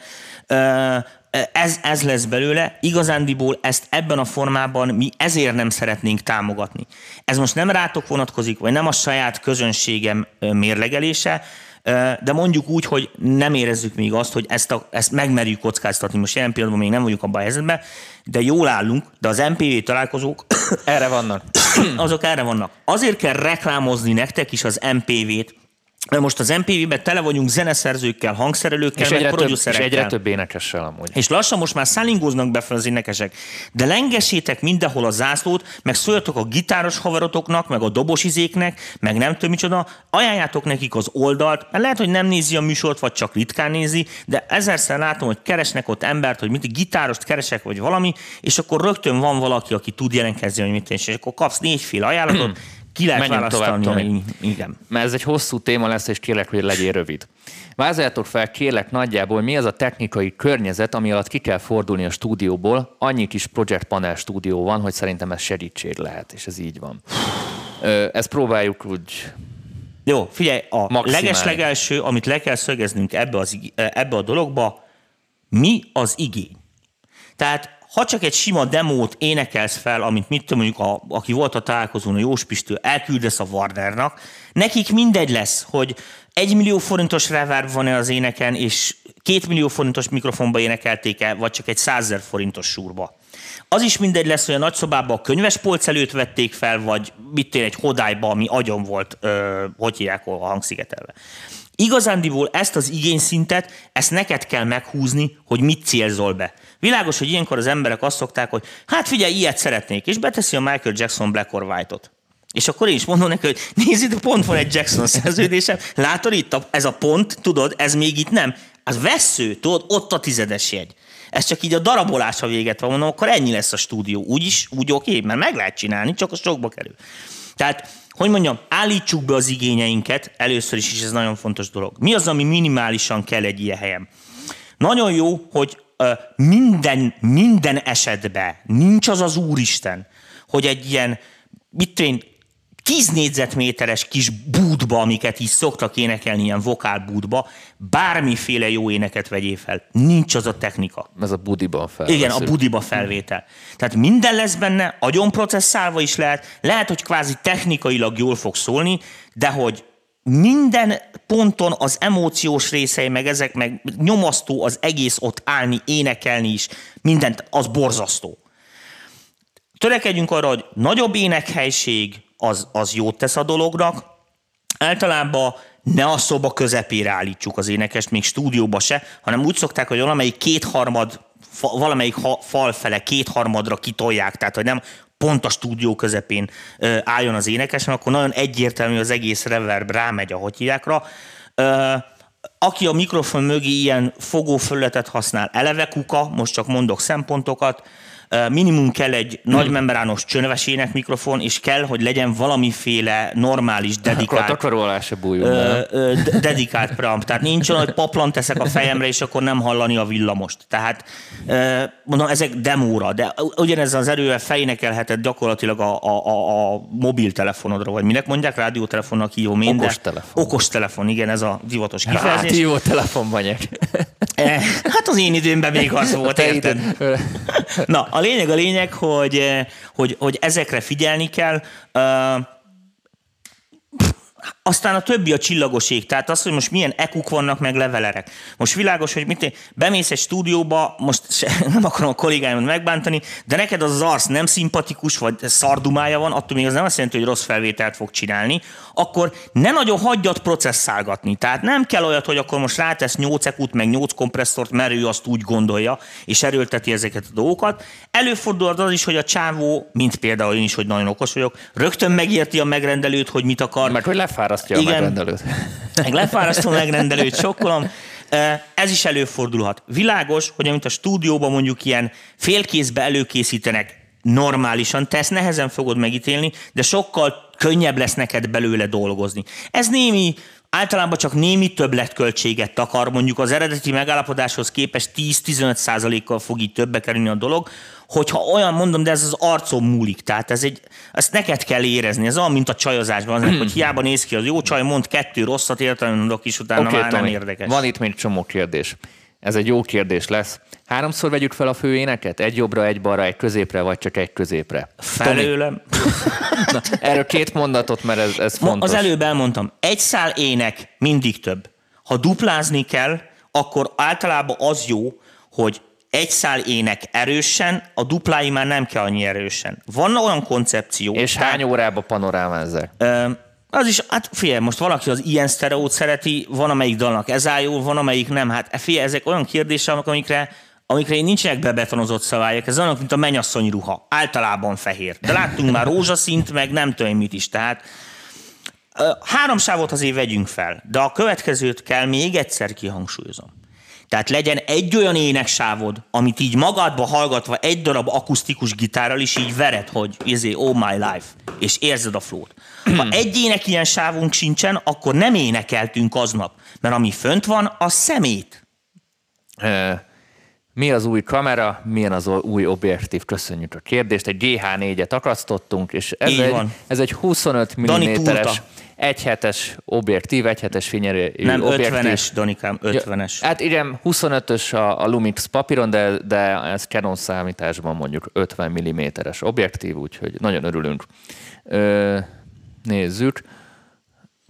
[SPEAKER 3] ez, ez lesz belőle. Igazándiból ezt ebben a formában mi ezért nem szeretnénk támogatni. Ez most nem rátok vonatkozik, vagy nem a saját közönségem mérlegelése, de mondjuk úgy, hogy nem érezzük még azt, hogy ezt, a, ezt megmerjük kockáztatni. Most jelen pillanatban még nem vagyunk abban a helyzetben, de jól állunk, de az MPV találkozók
[SPEAKER 2] erre vannak. [coughs]
[SPEAKER 3] azok erre vannak. Azért kell reklámozni nektek is az MPV-t, most az MPV-ben tele vagyunk zeneszerzőkkel, hangszerelőkkel,
[SPEAKER 2] és egyre, több, és egyre több énekessel amúgy.
[SPEAKER 3] És lassan most már szállingóznak be fel az énekesek. De lengessétek mindenhol a zászlót, meg szóljatok a gitáros haverotoknak, meg a dobosizéknek, meg nem tudom micsoda, ajánljátok nekik az oldalt, mert lehet, hogy nem nézi a műsort, vagy csak ritkán nézi, de ezerszer látom, hogy keresnek ott embert, hogy mit gitárost keresek, vagy valami, és akkor rögtön van valaki, aki tud jelentkezni, hogy mit és akkor kapsz négyféle ajánlatot, ki lehet Menjünk. Tovább, Tomi. Igen.
[SPEAKER 2] Mert ez egy hosszú téma lesz, és kérlek, hogy legyél rövid. Vázoljátok fel, kérlek nagyjából, mi az a technikai környezet, ami alatt ki kell fordulni a stúdióból. Annyi kis Project Panel stúdió van, hogy szerintem ez segítség lehet, és ez így van. Ezt próbáljuk úgy
[SPEAKER 3] jó, figyelj, a leges-legelső, amit le kell szögeznünk ebbe, az, ebbe a dologba, mi az igény? Tehát ha csak egy sima demót énekelsz fel, amit mit tudom, mondjuk, a, aki volt a találkozón, a Jóspistő, elküldesz a Warnernak, nekik mindegy lesz, hogy egy millió forintos reverb van-e az éneken, és két millió forintos mikrofonba énekelték-e, vagy csak egy százer forintos súrba. Az is mindegy lesz, hogy a nagyszobában a könyvespolc előtt vették fel, vagy mit egy hodályba, ami agyon volt, ö, hogy hívják, a hangszigetelve. Igazándiból ezt az igényszintet, ezt neked kell meghúzni, hogy mit célzol be. Világos, hogy ilyenkor az emberek azt szokták, hogy hát figyelj, ilyet szeretnék, és beteszi a Michael Jackson Black or White-ot. És akkor én is mondom neki, hogy nézd, pont van egy Jackson szerződésem, látod itt, a, ez a pont, tudod, ez még itt nem. Az vesző, tudod, ott a tizedes jegy. Ez csak így a darabolása véget van, mondom, akkor ennyi lesz a stúdió. Úgy is, úgy oké, mert meg lehet csinálni, csak az sokba kerül. Tehát, hogy mondjam, állítsuk be az igényeinket, először is, és ez nagyon fontos dolog. Mi az, ami minimálisan kell egy ilyen helyen? Nagyon jó, hogy minden, minden esetben nincs az az Úristen, hogy egy ilyen, mit én, 10 négyzetméteres kis búdba, amiket is szoktak énekelni, ilyen vokálbúdba, bármiféle jó éneket vegyél fel. Nincs az a technika.
[SPEAKER 2] Ez a budiba felvétel.
[SPEAKER 3] Igen, a budiba felvétel. Tehát minden lesz benne, agyon processzálva is lehet, lehet, hogy kvázi technikailag jól fog szólni, de hogy minden ponton az emóciós részei, meg ezek, meg nyomasztó az egész ott állni, énekelni is, mindent, az borzasztó. Törekedjünk arra, hogy nagyobb énekhelység az, az jót tesz a dolognak. Általában ne a szoba közepére állítsuk az énekest, még stúdióba se, hanem úgy szokták, hogy valamelyik kétharmad, valamelyik fal fele kétharmadra kitolják, tehát hogy nem pont a stúdió közepén álljon az énekes, akkor nagyon egyértelmű az egész reverb rámegy a hotyjákra. Aki a mikrofon mögé ilyen fogófölletet használ, eleve kuka, most csak mondok szempontokat, minimum kell egy hmm. nagy membrános csönvesének mikrofon, és kell, hogy legyen valamiféle normális, dedikált...
[SPEAKER 2] Akkor a se
[SPEAKER 3] dedikált preamp. Tehát nincs olyan, hogy paplan teszek a fejemre, és akkor nem hallani a villamost. Tehát mondom, ezek demóra, de ugyanez az erővel fejnekelheted gyakorlatilag a, a, a, a mobiltelefonodra, vagy minek mondják, rádiótelefonnak hívom én,
[SPEAKER 2] Okos telefon.
[SPEAKER 3] Okos telefon, igen, ez a divatos [laughs] kifejezés.
[SPEAKER 2] Jó telefon vagyok.
[SPEAKER 3] Eh, hát az én időmben még az volt, érted? Na, a lényeg a lényeg, hogy, eh, hogy, hogy ezekre figyelni kell. Aztán a többi a csillagoség, tehát az, hogy most milyen ekuk vannak, meg levelerek. Most világos, hogy mit bemész egy stúdióba, most se, [laughs] nem akarom a kollégáimat megbántani, de neked az, az nem szimpatikus, vagy szardumája van, attól még az nem azt jelenti, hogy rossz felvételt fog csinálni, akkor ne nagyon hagyjat processzálgatni. Tehát nem kell olyat, hogy akkor most rátesz 8 ekut, meg 8 kompresszort, mert ő azt úgy gondolja, és erőlteti ezeket a dolgokat. Előfordul az is, hogy a csávó, mint például én is, hogy nagyon okos vagyok, rögtön megérti a megrendelőt, hogy mit akar.
[SPEAKER 2] Mert hogy lefárasztja Igen, a megrendelőt.
[SPEAKER 3] Meg lefárasztja a megrendelőt, sokkolom. Ez is előfordulhat. Világos, hogy amit a stúdióban mondjuk ilyen félkészbe előkészítenek, normálisan, te ezt nehezen fogod megítélni, de sokkal könnyebb lesz neked belőle dolgozni. Ez némi általában csak némi többletköltséget takar, mondjuk az eredeti megállapodáshoz képest 10-15%-kal fog így többe kerülni a dolog, hogyha olyan mondom, de ez az arcom múlik, tehát ez egy, ezt neked kell érezni, ez olyan, mint a csajozásban, az, hogy hiába néz ki az jó csaj, mond kettő rosszat, értelem mondok is, utána okay, már Tomi, nem érdekes.
[SPEAKER 2] Van itt még csomó kérdés. Ez egy jó kérdés lesz. Háromszor vegyük fel a főéneket? Egy jobbra, egy balra, egy középre, vagy csak egy középre?
[SPEAKER 3] Felőlem.
[SPEAKER 2] Na, erről két mondatot, mert ez, ez fontos.
[SPEAKER 3] Az előbb elmondtam, egy szál ének mindig több. Ha duplázni kell, akkor általában az jó, hogy egy szál ének erősen, a duplái már nem kell annyi erősen. Van olyan koncepció.
[SPEAKER 2] És hány órába panorámázzák?
[SPEAKER 3] Az is, hát figyelj, most valaki az ilyen sztereót szereti, van amelyik dalnak ez áll jól, van amelyik nem. Hát figyelj, ezek olyan kérdések, amikre, amikre nincsenek bebetonozott szabályok. Ez olyan, mint a menyasszony ruha. Általában fehér. De láttunk már rózsaszint, meg nem tudom mit is. Tehát három sávot azért vegyünk fel, de a következőt kell még egyszer kihangsúlyozom. Tehát legyen egy olyan éneksávod, amit így magadba hallgatva egy darab akusztikus gitárral is így vered, hogy izé, oh my life, és érzed a flót. Ha [clears throat] egy ének ilyen sávunk sincsen, akkor nem énekeltünk aznap, mert ami fönt van, a szemét.
[SPEAKER 2] Mi az új kamera, milyen az új objektív? Köszönjük a kérdést. Egy GH4-et akasztottunk, és ez, egy, van. ez egy 25 mm-es egyhetes objektív, egyhetes fényerő
[SPEAKER 3] Nem,
[SPEAKER 2] objektív.
[SPEAKER 3] 50-es, Danikám, 50-es.
[SPEAKER 2] Hát igen, 25-ös a, a Lumix papíron, de, de ez Canon számításban mondjuk 50 mm-es objektív, úgyhogy nagyon örülünk. Ö, nézzük.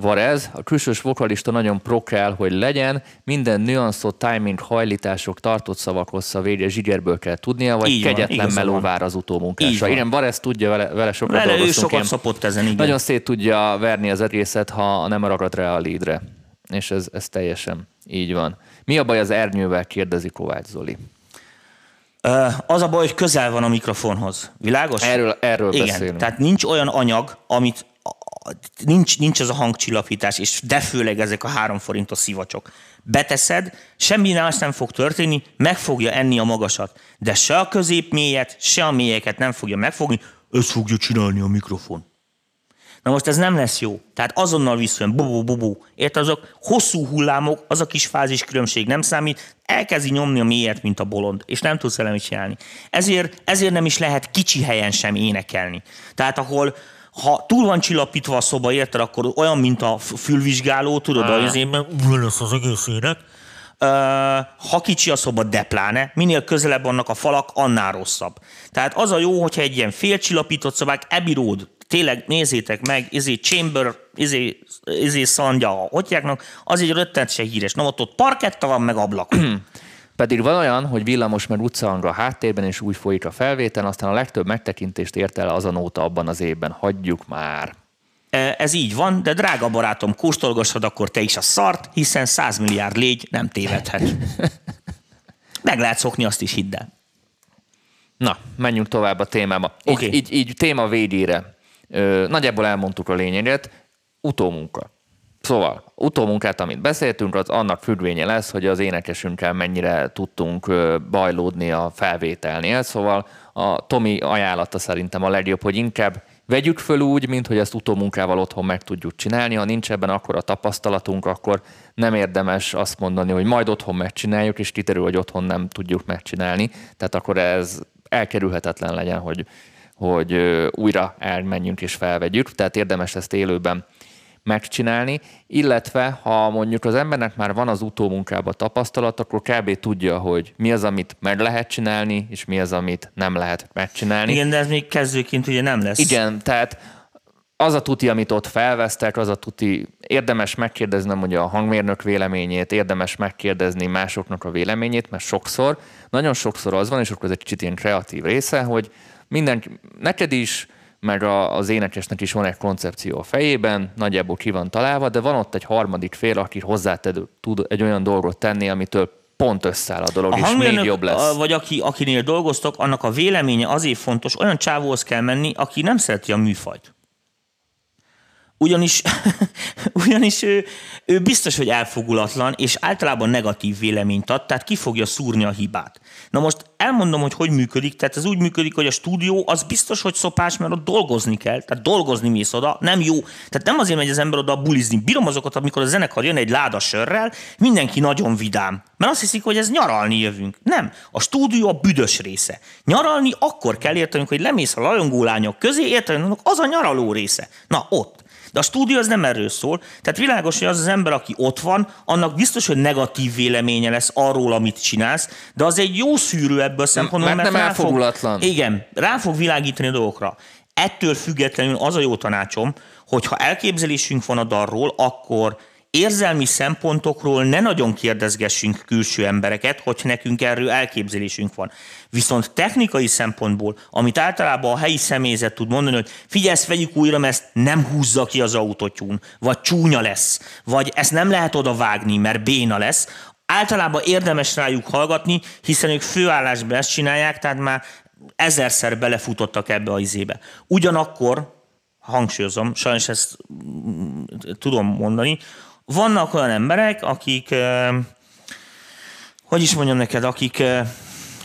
[SPEAKER 2] Varez, a külsős vokalista nagyon pro kell, hogy legyen, minden nüanszot, timing, hajlítások, tartott szavak hossza védje zsigerből kell tudnia, vagy így kegyetlen van, meló vár az utómunkásra. Igen, Varez tudja, vele, vele sokat
[SPEAKER 3] vele ő sokat ilyen, szopott ezen, igen.
[SPEAKER 2] Nagyon szét tudja verni az egészet, ha nem ragad rá a lídre. És ez, ez teljesen így van. Mi a baj az ernyővel, kérdezi Kovács Zoli.
[SPEAKER 3] Az a baj, hogy közel van a mikrofonhoz. Világos?
[SPEAKER 2] Erről, erről
[SPEAKER 3] Igen,
[SPEAKER 2] beszélünk.
[SPEAKER 3] tehát nincs olyan anyag, amit nincs, nincs ez a hangcsillapítás, és de főleg ezek a három forintos szivacsok. Beteszed, semmi más nem fog történni, meg fogja enni a magasat. De se a középmélyet, se a mélyeket nem fogja megfogni, ezt fogja csinálni a mikrofon. Na most ez nem lesz jó. Tehát azonnal visszajön, bubu, bubu. Érted, azok hosszú hullámok, az a kis fázis különbség nem számít, elkezdi nyomni a mélyet, mint a bolond, és nem tudsz vele mit csinálni. Ezért, ezért nem is lehet kicsi helyen sem énekelni. Tehát ahol, ha túl van csillapítva a szoba, érted, akkor olyan, mint a fülvizsgáló, tudod, ah. az én lesz az egész ének. Uh, ha kicsi a szoba, de pláne, minél közelebb vannak a falak, annál rosszabb. Tehát az a jó, hogyha egy ilyen félcsillapított szobák, Abbey Road, tényleg nézzétek meg, izé Chamber, izé, izé Szandja, hogyjáknak, az egy röttent se híres. Na ott ott parketta van, meg ablak. [clears throat]
[SPEAKER 2] Pedig van olyan, hogy villamos meg utcahang a háttérben, és úgy folyik a felvétel, aztán a legtöbb megtekintést ért el az a nóta abban az évben. Hagyjuk már.
[SPEAKER 3] E, ez így van, de drága barátom, kóstolgassad akkor te is a szart, hiszen 100 milliárd légy nem tévedhet. [laughs] Meg lehet szokni, azt is hidd el.
[SPEAKER 2] Na, menjünk tovább a témába. Okay. Így, így, így téma végére. Nagyjából elmondtuk a lényeget. Utómunka. Szóval utómunkát, amit beszéltünk, az annak függvénye lesz, hogy az énekesünkkel mennyire tudtunk bajlódni a felvételnél. Szóval a Tomi ajánlata szerintem a legjobb, hogy inkább vegyük föl úgy, mint hogy ezt utómunkával otthon meg tudjuk csinálni. Ha nincs ebben akkor a tapasztalatunk, akkor nem érdemes azt mondani, hogy majd otthon megcsináljuk, és kiterül, hogy otthon nem tudjuk megcsinálni. Tehát akkor ez elkerülhetetlen legyen, hogy, hogy újra elmenjünk és felvegyük. Tehát érdemes ezt élőben megcsinálni, illetve ha mondjuk az embernek már van az utómunkában tapasztalat, akkor kb. tudja, hogy mi az, amit meg lehet csinálni, és mi az, amit nem lehet megcsinálni.
[SPEAKER 3] Igen, de ez még kezdőként ugye nem lesz.
[SPEAKER 2] Igen, tehát az a tuti, amit ott felvesztek, az a tuti, érdemes megkérdeznem hogy a hangmérnök véleményét, érdemes megkérdezni másoknak a véleményét, mert sokszor, nagyon sokszor az van, és akkor ez egy kicsit ilyen kreatív része, hogy minden, neked is meg a, az énekesnek is van egy koncepció a fejében, nagyjából ki van találva, de van ott egy harmadik fél, aki hozzá tud egy olyan dolgot tenni, amitől pont összeáll a dolog, a és még jobb lesz.
[SPEAKER 3] Vagy aki, akinél dolgoztok, annak a véleménye azért fontos, olyan csávóhoz kell menni, aki nem szereti a műfajt. Ugyanis, [laughs] ugyanis ő, ő biztos, hogy elfogulatlan, és általában negatív véleményt ad, tehát ki fogja szúrni a hibát. Na most elmondom, hogy hogy működik, tehát ez úgy működik, hogy a stúdió az biztos, hogy szopás, mert ott dolgozni kell, tehát dolgozni mész oda, nem jó. Tehát nem azért megy az ember oda bulizni. Bírom azokat, amikor a zenekar jön egy láda sörrel, mindenki nagyon vidám. Mert azt hiszik, hogy ez nyaralni jövünk. Nem. A stúdió a büdös része. Nyaralni akkor kell értenünk, hogy lemész a lajongó lányok közé, értenünk, az a nyaraló része. Na ott. De a stúdió az nem erről szól. Tehát világos, hogy az az ember, aki ott van, annak biztos, hogy negatív véleménye lesz arról, amit csinálsz, de az egy jó szűrő ebből a szempontból,
[SPEAKER 2] mert, mert nem elfogulatlan.
[SPEAKER 3] Fog, igen, rá fog világítani a dolgokra. Ettől függetlenül az a jó tanácsom, hogy ha elképzelésünk van a darról, akkor érzelmi szempontokról ne nagyon kérdezgessünk külső embereket, hogy nekünk erről elképzelésünk van. Viszont technikai szempontból, amit általában a helyi személyzet tud mondani, hogy figyelj, vegyük újra, mert ezt nem húzza ki az autótyún, vagy csúnya lesz, vagy ezt nem lehet oda vágni, mert béna lesz, általában érdemes rájuk hallgatni, hiszen ők főállásban ezt csinálják, tehát már ezerszer belefutottak ebbe a izébe. Ugyanakkor, hangsúlyozom, sajnos ezt mm, tudom mondani, vannak olyan emberek, akik, hogy is mondjam neked, akik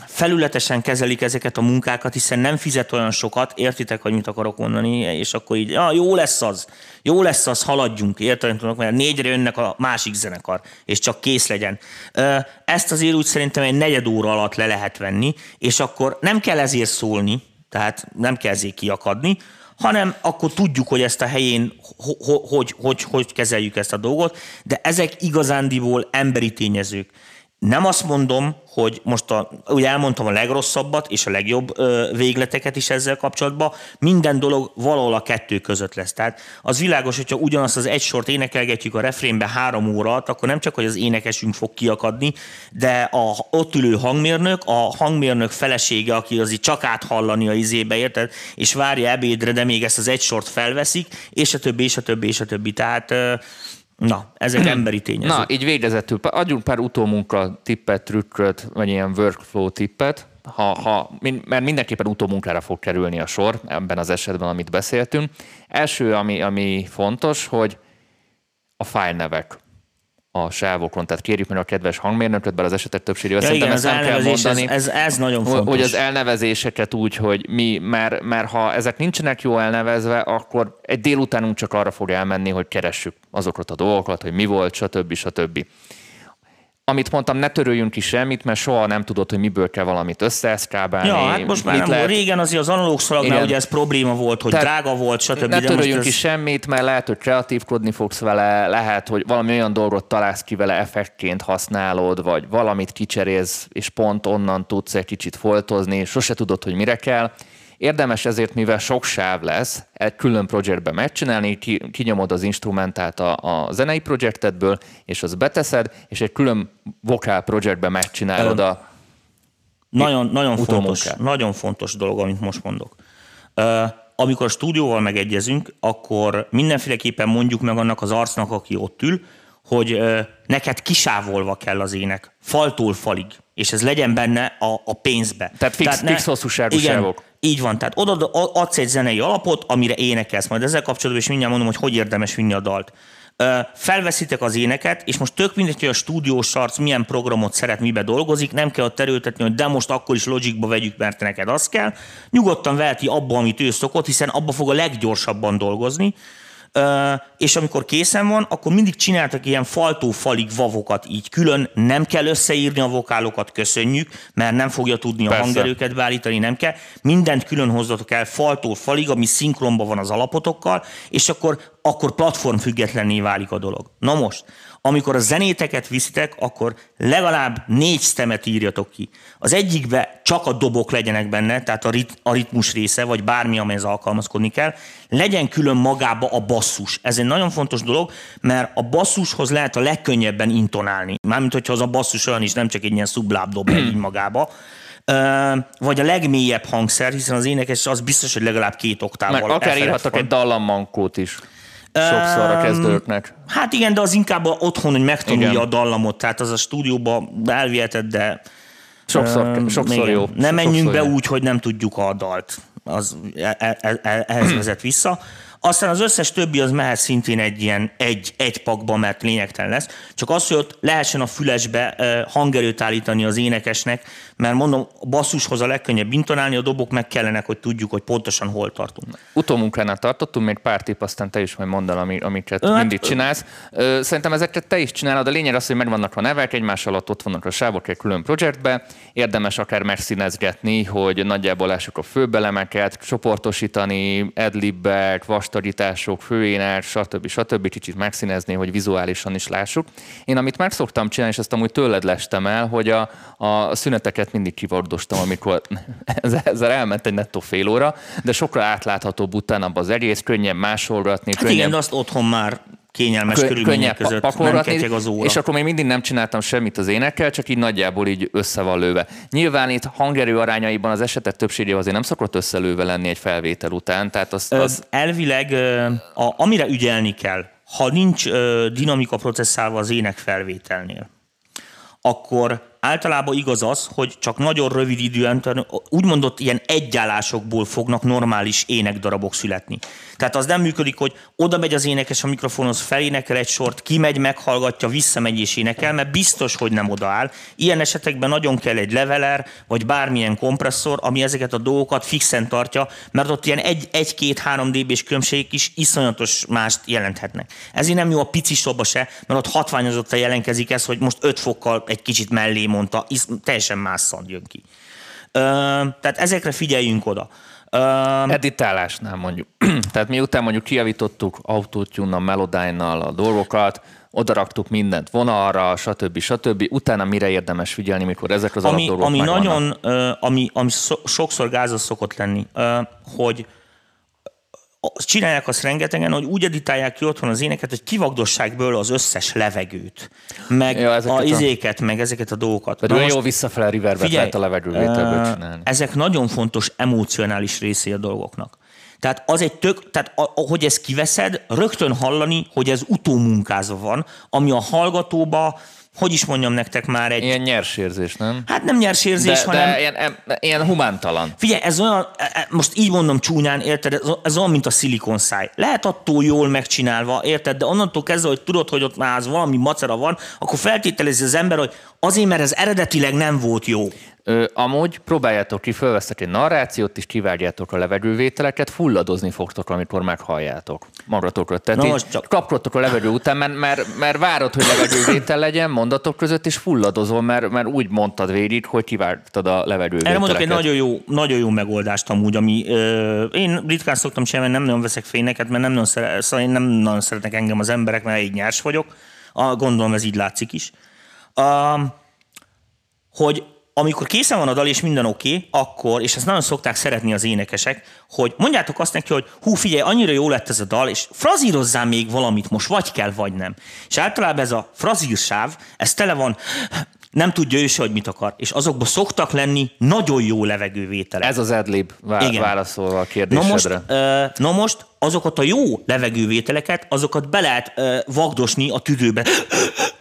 [SPEAKER 3] felületesen kezelik ezeket a munkákat, hiszen nem fizet olyan sokat, értitek, hogy mit akarok mondani, és akkor így, ja, jó lesz az, jó lesz az, haladjunk, érted, mert négyre jönnek a másik zenekar, és csak kész legyen. Ezt azért úgy szerintem egy negyed óra alatt le lehet venni, és akkor nem kell ezért szólni, tehát nem kell ezért kiakadni, hanem akkor tudjuk, hogy ezt a helyén hogy, hogy, hogy, hogy kezeljük ezt a dolgot, de ezek igazándiból emberi tényezők. Nem azt mondom, hogy most a, ugye elmondtam a legrosszabbat és a legjobb ö, végleteket is ezzel kapcsolatban, minden dolog valahol a kettő között lesz. Tehát az világos, hogyha ugyanazt az egy sort énekelgetjük a refrénbe három óra akkor nem csak, hogy az énekesünk fog kiakadni, de a ott ülő hangmérnök, a hangmérnök felesége, aki azért csak áthallani a izébe, érted, és várja ebédre, de még ezt az egy sort felveszik, és a többi, és a többi, és a többi. Tehát Na, ezek emberi tényezők.
[SPEAKER 2] Na, így végezetül, adjunk pár utómunka tippet, trükköt, vagy ilyen workflow tippet, ha, ha, mert mindenképpen utómunkára fog kerülni a sor ebben az esetben, amit beszéltünk. Első, ami, ami fontos, hogy a fájlnevek a sávokon. Tehát kérjük meg a kedves hangmérnököt, bár az esetek többségével ja, szerintem ezt nem kell mondani.
[SPEAKER 3] Ez, ez, ez nagyon fontos.
[SPEAKER 2] Hogy az elnevezéseket úgy, hogy mi, mert, mert ha ezek nincsenek jó elnevezve, akkor egy délutánunk csak arra fog elmenni, hogy keressük azokat a dolgokat, hogy mi volt, stb. stb amit mondtam, ne töröljünk ki semmit, mert soha nem tudod, hogy miből kell valamit összeeszkábálni.
[SPEAKER 3] Ja, hát most már nem lehet... régen azért az analóg szalagnál ugye ez probléma volt, hogy Tehát drága volt, stb.
[SPEAKER 2] Ne töröljünk ez... ki semmit, mert lehet, hogy kreatívkodni fogsz vele, lehet, hogy valami olyan dolgot találsz ki vele, effektként használod, vagy valamit kicserélsz, és pont onnan tudsz egy kicsit foltozni, sose tudod, hogy mire kell. Érdemes ezért, mivel sok sáv lesz, egy külön projektbe megcsinálni, ki, kinyomod az instrumentát a, a zenei projektedből, és az beteszed, és egy külön vokál projektbe megcsinálod a
[SPEAKER 3] nagyon, nagyon fontos, nagyon fontos dolog, amit most mondok. Amikor a stúdióval megegyezünk, akkor mindenféleképpen mondjuk meg annak az arcnak, aki ott ül, hogy neked kisávolva kell az ének, faltól falig, és ez legyen benne a, a pénzbe.
[SPEAKER 2] Tehát fix, Tehát ne, fix hosszúságú igen, sávok.
[SPEAKER 3] Így van, tehát oda adsz egy zenei alapot, amire énekelsz. Majd ezzel kapcsolatban is mindjárt mondom, hogy hogy érdemes vinni a dalt. Felveszitek az éneket, és most tök mindegy, hogy a stúdiós arc milyen programot szeret, mibe dolgozik, nem kell ott erőltetni, hogy de most akkor is Logicba vegyük, mert neked az kell. Nyugodtan veheti abba, amit ő szokott, hiszen abba fog a leggyorsabban dolgozni és amikor készen van, akkor mindig csináltak ilyen faltó-falig vavokat így külön, nem kell összeírni a vokálokat, köszönjük, mert nem fogja tudni Persze. a hangerőket beállítani, nem kell. Mindent külön hozzatok el faltó-falig, ami szinkronban van az alapotokkal, és akkor, akkor platform függetlenné válik a dolog. Na most, amikor a zenéteket viszitek, akkor legalább négy stemet írjatok ki. Az egyikbe csak a dobok legyenek benne, tehát a, rit- a ritmus része, vagy bármi, amelyhez alkalmazkodni kell. Legyen külön magába a basszus. Ez egy nagyon fontos dolog, mert a basszushoz lehet a legkönnyebben intonálni. Mármint, hogyha az a basszus olyan is, nem csak egy ilyen szubláb dob így magába vagy a legmélyebb hangszer, hiszen az énekes az biztos, hogy legalább két oktával. Meg
[SPEAKER 2] akár írhatok egy dallammankót is. Sokszor a kezdőknek.
[SPEAKER 3] Hát igen, de az inkább otthon, hogy megtanulja igen. a dallamot, tehát az a stúdióba elviheted, de
[SPEAKER 2] Sokszor, um, sokszor jó.
[SPEAKER 3] Ne menjünk sokszor be jó. úgy, hogy nem tudjuk a dalt. Az e- e- e- ehhez [clears throat] vezet vissza. Aztán az összes többi az mehet szintén egy ilyen egy, egy pakba, mert lényegtelen lesz. Csak az, hogy ott lehessen a fülesbe hangerőt állítani az énekesnek, mert mondom, a basszushoz a legkönnyebb intonálni, a dobok meg kellenek, hogy tudjuk, hogy pontosan hol tartunk.
[SPEAKER 2] Utómunkánál tartottunk, még pár tipp, aztán te is majd mondd el, amiket hát, mindig csinálsz. Szerintem ezeket te is csinálod, a lényeg az, hogy megvannak a nevek, egymás alatt ott vannak a sávok egy külön projektbe, érdemes akár megszínezgetni, hogy nagyjából lássuk a főbelemeket, csoportosítani, adlibbek, vas bastagítások, főénel, stb. stb. kicsit megszínezni, hogy vizuálisan is lássuk. Én amit meg szoktam csinálni, és ezt amúgy tőled lestem el, hogy a, a szüneteket mindig kivardostam, amikor [laughs] ezzel elment egy nettó fél óra, de sokkal átláthatóbb utána az egész, könnyen másolgatni.
[SPEAKER 3] Hát könnyen... igen, azt otthon már kényelmes Kö, körülmények között nem az óra.
[SPEAKER 2] És akkor még mindig nem csináltam semmit az énekkel, csak így nagyjából így össze van lőve. Nyilván itt hangerő arányaiban az esetek többsége azért nem szokott összelőve lenni egy felvétel után. Tehát az, az...
[SPEAKER 3] Elvileg, a, amire ügyelni kell, ha nincs dinamika processzálva az ének felvételnél, akkor általában igaz az, hogy csak nagyon rövid időn, úgymondott ilyen egyállásokból fognak normális énekdarabok születni. Tehát az nem működik, hogy oda megy az énekes a mikrofonhoz, felénekel egy sort, kimegy, meghallgatja, visszamegy és énekel, mert biztos, hogy nem odaáll. Ilyen esetekben nagyon kell egy leveler, vagy bármilyen kompresszor, ami ezeket a dolgokat fixen tartja, mert ott ilyen egy-két-három dB-s különbségek is iszonyatos mást jelenthetnek. Ezért nem jó a pici szoba se, mert ott hatványozottan jelenkezik ez, hogy most 5 fokkal egy kicsit mellé mondta, teljesen más szand jön ki. Ö, tehát ezekre figyeljünk oda.
[SPEAKER 2] Um, Editálásnál mondjuk. [clears throat] Tehát miután mondjuk kiavítottuk autótyunnal, Melodyne-nal a dolgokat, odaraktuk mindent vonalra, stb. stb. Utána mire érdemes figyelni, mikor ezek az
[SPEAKER 3] ami, ami nagyon, uh, ami, ami sokszor gázos szokott lenni, uh, hogy csinálják azt rengetegen, hogy úgy editálják ki otthon az éneket, hogy kivagdossák bőle az összes levegőt, meg ja, a izéket, a... meg ezeket a dolgokat.
[SPEAKER 2] Pedig jó visszafele reverbet lehet a levegővételből csinálni.
[SPEAKER 3] Ezek nagyon fontos emocionális részé a dolgoknak. Tehát az egy tök, tehát ahogy ezt kiveszed, rögtön hallani, hogy ez utómunkázva van, ami a hallgatóba hogy is mondjam nektek már egy...
[SPEAKER 2] Ilyen nyersérzés, nem?
[SPEAKER 3] Hát nem nyersérzés,
[SPEAKER 2] de,
[SPEAKER 3] hanem...
[SPEAKER 2] De ilyen, ilyen humántalan.
[SPEAKER 3] Figyelj, ez olyan, e, e, most így mondom csúnyán, érted, ez, ez olyan, mint a szilikonszáj. Lehet attól jól megcsinálva, érted, de onnantól kezdve, hogy tudod, hogy ott már az valami macera van, akkor feltételezi az ember, hogy azért, mert ez eredetileg nem volt jó.
[SPEAKER 2] Ö, amúgy próbáljátok ki, fölvesztek egy narrációt, és kivágjátok a levegővételeket, fulladozni fogtok, amikor meghalljátok magatokra. Tehát Na most csak... kapkodtok a levegő után, mert, mert, mert várod, hogy levegővétel legyen mondatok között, és fulladozol, mert, mert úgy mondtad végig, hogy kivágtad a levegővételeket.
[SPEAKER 3] Erre mondok egy nagyon jó, nagyon jó megoldást amúgy, ami ö, én ritkán szoktam csinálni, nem nagyon veszek fényeket, mert nem nagyon, szere, szóval én nem nagyon szeretnek engem az emberek, mert így nyers vagyok. A, gondolom ez így látszik is. A, hogy amikor készen van a dal, és minden oké, okay, akkor, és ezt nagyon szokták szeretni az énekesek, hogy mondjátok azt neki, hogy hú, figyelj, annyira jó lett ez a dal, és frazírozzál még valamit most, vagy kell, vagy nem. És általában ez a frazírsáv, ez tele van nem tudja ő se, hogy mit akar. És azokban szoktak lenni nagyon jó levegővételek.
[SPEAKER 2] Ez az adlib vá- válaszolva a kérdésedre.
[SPEAKER 3] Na most, na most azokat a jó levegővételeket, azokat be lehet vagdosni a tüdőbe,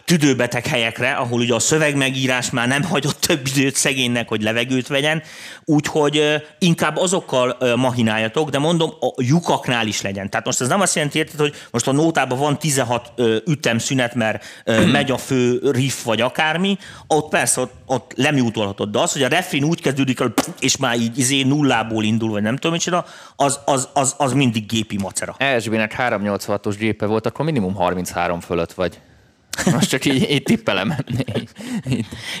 [SPEAKER 3] tüdőbeteg helyekre, ahol ugye a szövegmegírás már nem hagyott több időt szegénynek, hogy levegőt vegyen, úgyhogy inkább azokkal mahináljatok, de mondom, a lyukaknál is legyen. Tehát most ez nem azt jelenti, érted, hogy most a nótában van 16 uh, ütemszünet, mert uh, megy a fő riff vagy akármi, ott persze ott, ott lemjútolhatod, de az, hogy a refrén úgy kezdődik, és már így izé nullából indul, vagy nem tudom micsoda, az, az, az, az mindig gép gépi macera.
[SPEAKER 2] ESB-nek 386-os gépe volt, akkor minimum 33 fölött vagy. Most csak így, így tippelem.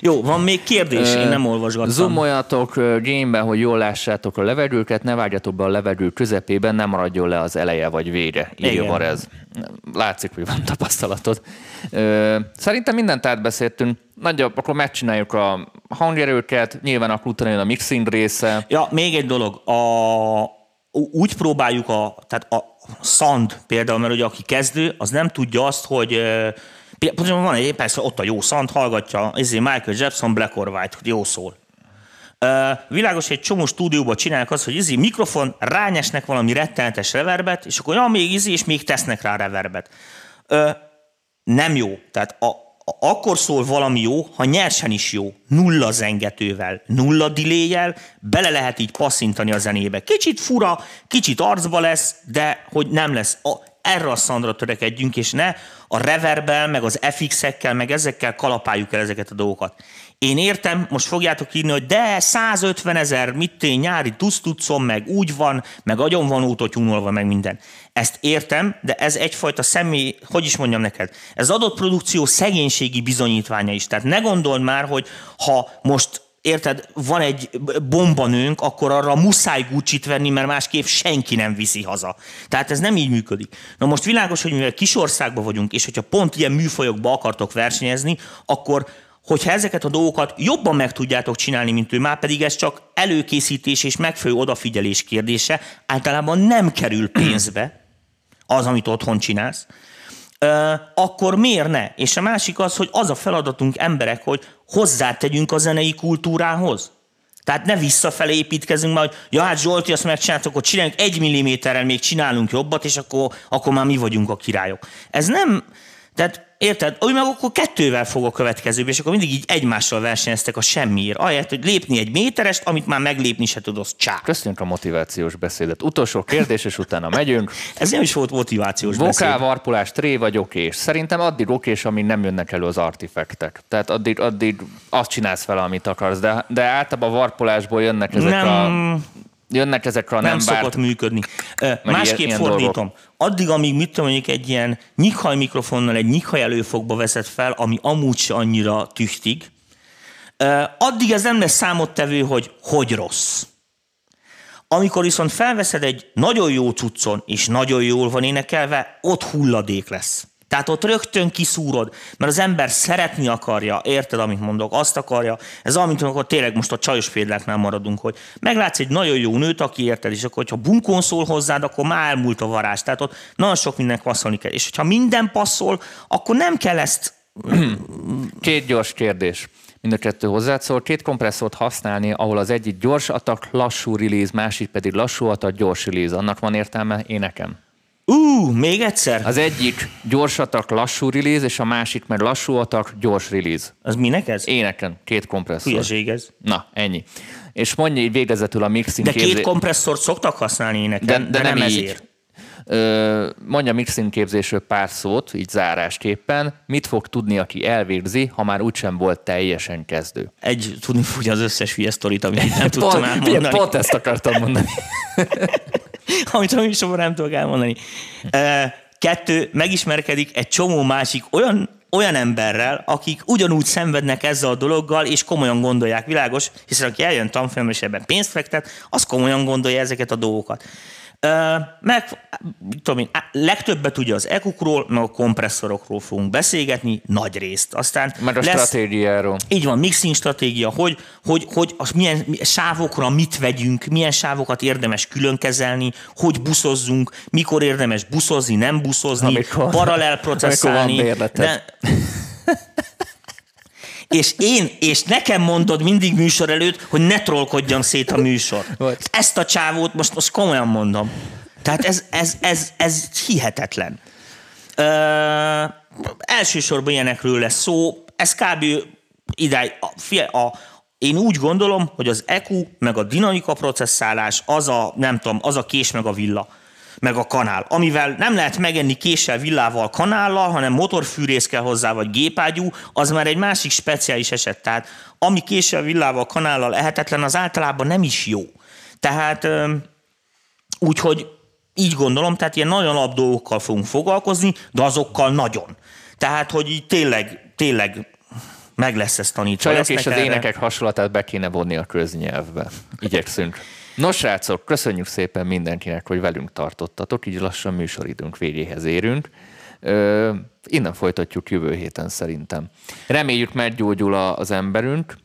[SPEAKER 3] Jó, van még kérdés, én nem olvasgattam.
[SPEAKER 2] Zoomoljatok gameben, hogy jól lássátok a levegőket, ne vágyatok be a levegő közepében, nem maradjon le az eleje vagy vége. Írja ez. Látszik, hogy van tapasztalatod. Szerintem mindent átbeszéltünk. Nagyobb, akkor megcsináljuk a hangerőket, nyilván akkor utána jön a mixing része.
[SPEAKER 3] Ja, még egy dolog. A, úgy próbáljuk a, tehát a Sand például, mert ugye aki kezdő, az nem tudja azt, hogy Pontosan van egy, persze ott a jó szant, hallgatja, ezért Michael Jackson, Black or White, jó szól. Uh, világos, egy csomó stúdióban csinálják azt, hogy izi mikrofon, rányesnek valami rettenetes reverbet, és akkor ja, még izi, és még tesznek rá reverbet. Nem jó. Tehát a, akkor szól valami jó, ha nyersen is jó, nulla zengetővel, nulla diléjel, bele lehet így passzintani a zenébe. Kicsit fura, kicsit arcba lesz, de hogy nem lesz. A, erre a szandra törekedjünk, és ne a reverbel, meg az FX-ekkel, meg ezekkel kalapáljuk el ezeket a dolgokat. Én értem, most fogjátok írni, hogy de 150 ezer, mit én nyári tusztutszom, meg úgy van, meg agyon van útotyúnolva, meg minden. Ezt értem, de ez egyfajta személy, hogy is mondjam neked, ez adott produkció szegénységi bizonyítványa is. Tehát ne gondold már, hogy ha most érted, van egy bombanőnk, akkor arra muszáj gucci venni, mert másképp senki nem viszi haza. Tehát ez nem így működik. Na most világos, hogy mivel kisországban vagyunk, és hogyha pont ilyen műfajokba akartok versenyezni, akkor hogyha ezeket a dolgokat jobban meg tudjátok csinálni, mint ő, már pedig ez csak előkészítés és megfelelő odafigyelés kérdése, általában nem kerül pénzbe az, amit otthon csinálsz, akkor miért ne? És a másik az, hogy az a feladatunk emberek, hogy hozzátegyünk a zenei kultúrához. Tehát ne visszafele építkezünk már, hogy ja, hát Zsolti, azt megcsináltok, akkor csináljunk egy milliméterrel, még csinálunk jobbat, és akkor, akkor már mi vagyunk a királyok. Ez nem, tehát Érted? Úgy meg akkor kettővel fog a következőbe, és akkor mindig így egymással versenyeztek a semmiért. Ahelyett, hogy lépni egy méterest, amit már meglépni se tudsz, csá.
[SPEAKER 2] Köszönjük a motivációs beszédet. Utolsó kérdés, és utána megyünk. [laughs]
[SPEAKER 3] Ez nem is volt motivációs
[SPEAKER 2] Vokál,
[SPEAKER 3] beszéd.
[SPEAKER 2] Varpulás, tré vagy okés. Szerintem addig okés, amíg nem jönnek elő az artifektek. Tehát addig, addig azt csinálsz fel, amit akarsz. De, de általában a varpulásból jönnek ezek nem. a jönnek ezek a nem,
[SPEAKER 3] nem szokott működni. Másképp ilyen, ilyen fordítom. Dolgok. Addig, amíg mit tudom, mondjuk egy ilyen nyikhaj mikrofonnal egy nyikhaj előfogba veszed fel, ami amúgy se annyira tüchtig, addig ez nem lesz számottevő, hogy hogy rossz. Amikor viszont felveszed egy nagyon jó cuccon, és nagyon jól van énekelve, ott hulladék lesz. Tehát ott rögtön kiszúrod, mert az ember szeretni akarja, érted, amit mondok, azt akarja. Ez amit amikor tényleg most a csajos példáknál maradunk, hogy meglátsz egy nagyon jó nőt, aki érted, és akkor, hogyha bunkón szól hozzád, akkor már elmúlt a varázs. Tehát ott nagyon sok minden passzolni kell. És hogyha minden passzol, akkor nem kell ezt... [clears throat]
[SPEAKER 2] Két gyors kérdés mind a kettő hozzászól. Két kompresszort használni, ahol az egyik gyors atak, lassú release, másik pedig lassú atak, gyors release. Annak van értelme énekem?
[SPEAKER 3] Ú, uh, még egyszer?
[SPEAKER 2] Az egyik gyors atak, lassú release, és a másik meg lassú atak, gyors release.
[SPEAKER 3] Az minek ez?
[SPEAKER 2] Éneken, két kompresszor.
[SPEAKER 3] Hülyeség ez.
[SPEAKER 2] Na, ennyi. És mondja így végezetül a mixing
[SPEAKER 3] De két kompresszort szoktak használni éneken, de, de, de nem, nem ezért.
[SPEAKER 2] Ö, mondja mixing képzésről pár szót, így zárásképpen. Mit fog tudni, aki elvégzi, ha már úgysem volt teljesen kezdő?
[SPEAKER 3] Egy, tudni fogja az összes hülye sztorit, amit nem tudtam elmondani.
[SPEAKER 2] Pont ezt akartam mondani. [laughs] [laughs]
[SPEAKER 3] amit a műsorban nem tudok elmondani. Kettő, megismerkedik egy csomó másik olyan olyan emberrel, akik ugyanúgy szenvednek ezzel a dologgal, és komolyan gondolják, világos, hiszen aki eljön tanfolyamra és ebben pénzt fektet, az komolyan gondolja ezeket a dolgokat. Meg, tudom én, legtöbbet ugye az ekukról, meg a kompresszorokról fogunk beszélgetni, nagy részt. Aztán
[SPEAKER 2] meg a lesz, stratégiáról.
[SPEAKER 3] Így van, mixing stratégia, hogy, hogy, hogy az milyen sávokra mit vegyünk, milyen sávokat érdemes külön kezelni, hogy buszozzunk, mikor érdemes buszozni, nem buszozni, amikor, paralel processzálni. Amikor van de, [laughs] és én, és nekem mondod mindig műsor előtt, hogy ne trollkodjam szét a műsor. Ezt a csávót most, most komolyan mondom. Tehát ez, ez, ez, ez hihetetlen. Ö, elsősorban ilyenekről lesz szó. Ez kb. idáig, a, a, én úgy gondolom, hogy az EQ meg a dinamika processzálás az a, nem tudom, az a kés meg a villa meg a kanál, amivel nem lehet megenni késsel, villával, kanállal, hanem motorfűrész kell hozzá, vagy gépágyú, az már egy másik speciális eset. Tehát ami késsel, villával, kanállal ehetetlen, az általában nem is jó. Tehát úgyhogy így gondolom, tehát ilyen nagyon alap dolgokkal fogunk foglalkozni, de azokkal nagyon. Tehát, hogy így tényleg, tényleg meg lesz ezt tanítva.
[SPEAKER 2] Csajok és az erre. énekek hasonlatát be kéne vonni a köznyelvbe. Igyekszünk. Nos, srácok, köszönjük szépen mindenkinek, hogy velünk tartottatok, így lassan műsoridőnk végéhez érünk. Ö, innen folytatjuk jövő héten szerintem. Reméljük meggyógyul az emberünk,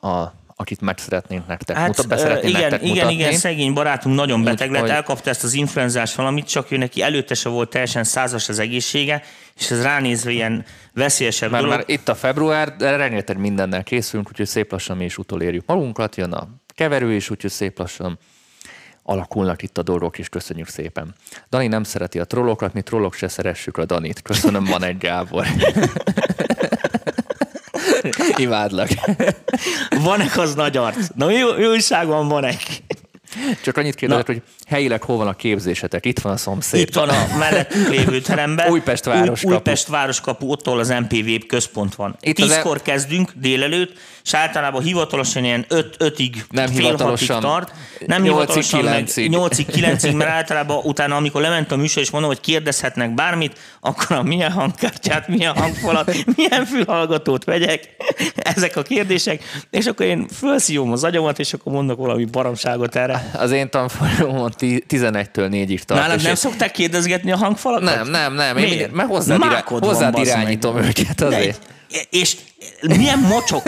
[SPEAKER 2] a, akit meg szeretnénk nektek hát, mutat, szeretnénk
[SPEAKER 3] igen,
[SPEAKER 2] nektek
[SPEAKER 3] igen, mutatni. igen, szegény barátunk nagyon beteg Úgy, lett, hogy... elkapta ezt az influenzás valamit, csak ő neki előtte se volt teljesen százas az egészsége, és ez ránézve ilyen veszélyesebb
[SPEAKER 2] Már,
[SPEAKER 3] dolog.
[SPEAKER 2] már itt a február, de rengeteg mindennel készülünk, úgyhogy szép lassan mi is utolérjük magunkat, jön a keverő is, úgyhogy szép lassan alakulnak itt a dolgok, és köszönjük szépen. Dani nem szereti a trollokat, mi trollok se szeressük a Danit. Köszönöm, van egy Gábor. [laughs] Imádlak.
[SPEAKER 3] Vanek az nagy arc. Na mi, mi újság van Vanek?
[SPEAKER 2] Csak annyit kérdezek, hogy helyileg hol van a képzésetek? Itt van a szomszéd.
[SPEAKER 3] Itt van a mellettünk lévő [laughs] teremben.
[SPEAKER 2] Újpest városkapu.
[SPEAKER 3] Újpest városkapu, ott, ahol az MPV központ van. Itt Tízkor az... kezdünk délelőtt, és általában hivatalosan ilyen 5-ig,
[SPEAKER 2] nem fél hivatalosan,
[SPEAKER 3] tart. Nem 8 hivatalosan, 8-ig, 9-ig, mert [laughs] általában utána, amikor lement a műsor, és mondom, hogy kérdezhetnek bármit, akkor a milyen hangkártyát, milyen hangfalat, [laughs] milyen fülhallgatót vegyek, ezek a kérdések, és akkor én felszívom az agyamat, és akkor mondok valami baromságot erre.
[SPEAKER 2] Az én tanfolyamon 11-től 4-ig tart.
[SPEAKER 3] Nálad nem szokták kérdezgetni a hangfalakat?
[SPEAKER 2] Nem, nem, nem. Én, Miért? Mert hozzád, irá, hozzád irányítom meg. őket azért.
[SPEAKER 3] De, és milyen mocsok?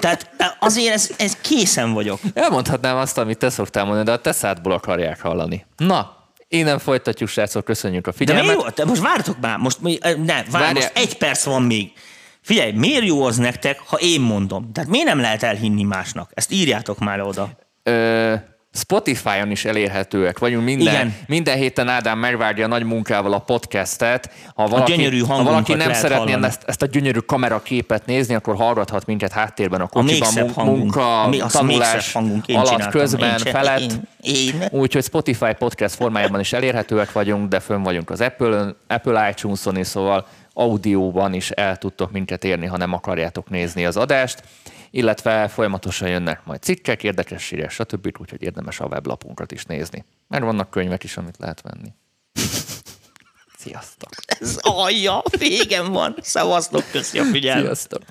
[SPEAKER 3] Tehát azért ez, ez készen vagyok.
[SPEAKER 2] Elmondhatnám azt, amit te szoktál mondani, de a te szádból akarják hallani. Na, Innen folytatjuk, srácok, köszönjük a figyelmet.
[SPEAKER 3] De jó? most vártok már, most, ne, vár, most egy perc van még. Figyelj, miért jó az nektek, ha én mondom? Tehát miért nem lehet elhinni másnak? Ezt írjátok már oda.
[SPEAKER 2] Ö, Spotify-on is elérhetőek vagyunk. Minden, Igen. minden héten Ádám megvárja nagy munkával a podcastet. Ha valaki, a gyönyörű ha valaki nem szeretné ezt, ezt a gyönyörű kameraképet nézni, akkor hallgathat minket háttérben a kocsiban, a munka, a mi, tanulás alatt, közben, én felett. Én, én. Úgyhogy Spotify podcast formájában is elérhetőek vagyunk, de fönn vagyunk az Apple, Apple iTunes-on is, szóval audióban is el tudtok minket érni, ha nem akarjátok nézni az adást illetve folyamatosan jönnek majd cikkek, érdekességek, stb. Úgyhogy érdemes a weblapunkat is nézni. Mert vannak könyvek is, amit lehet venni. Sziasztok!
[SPEAKER 3] Ez alja, régen van. Szevasztok, köszi a figyelmet.
[SPEAKER 2] Sziasztok!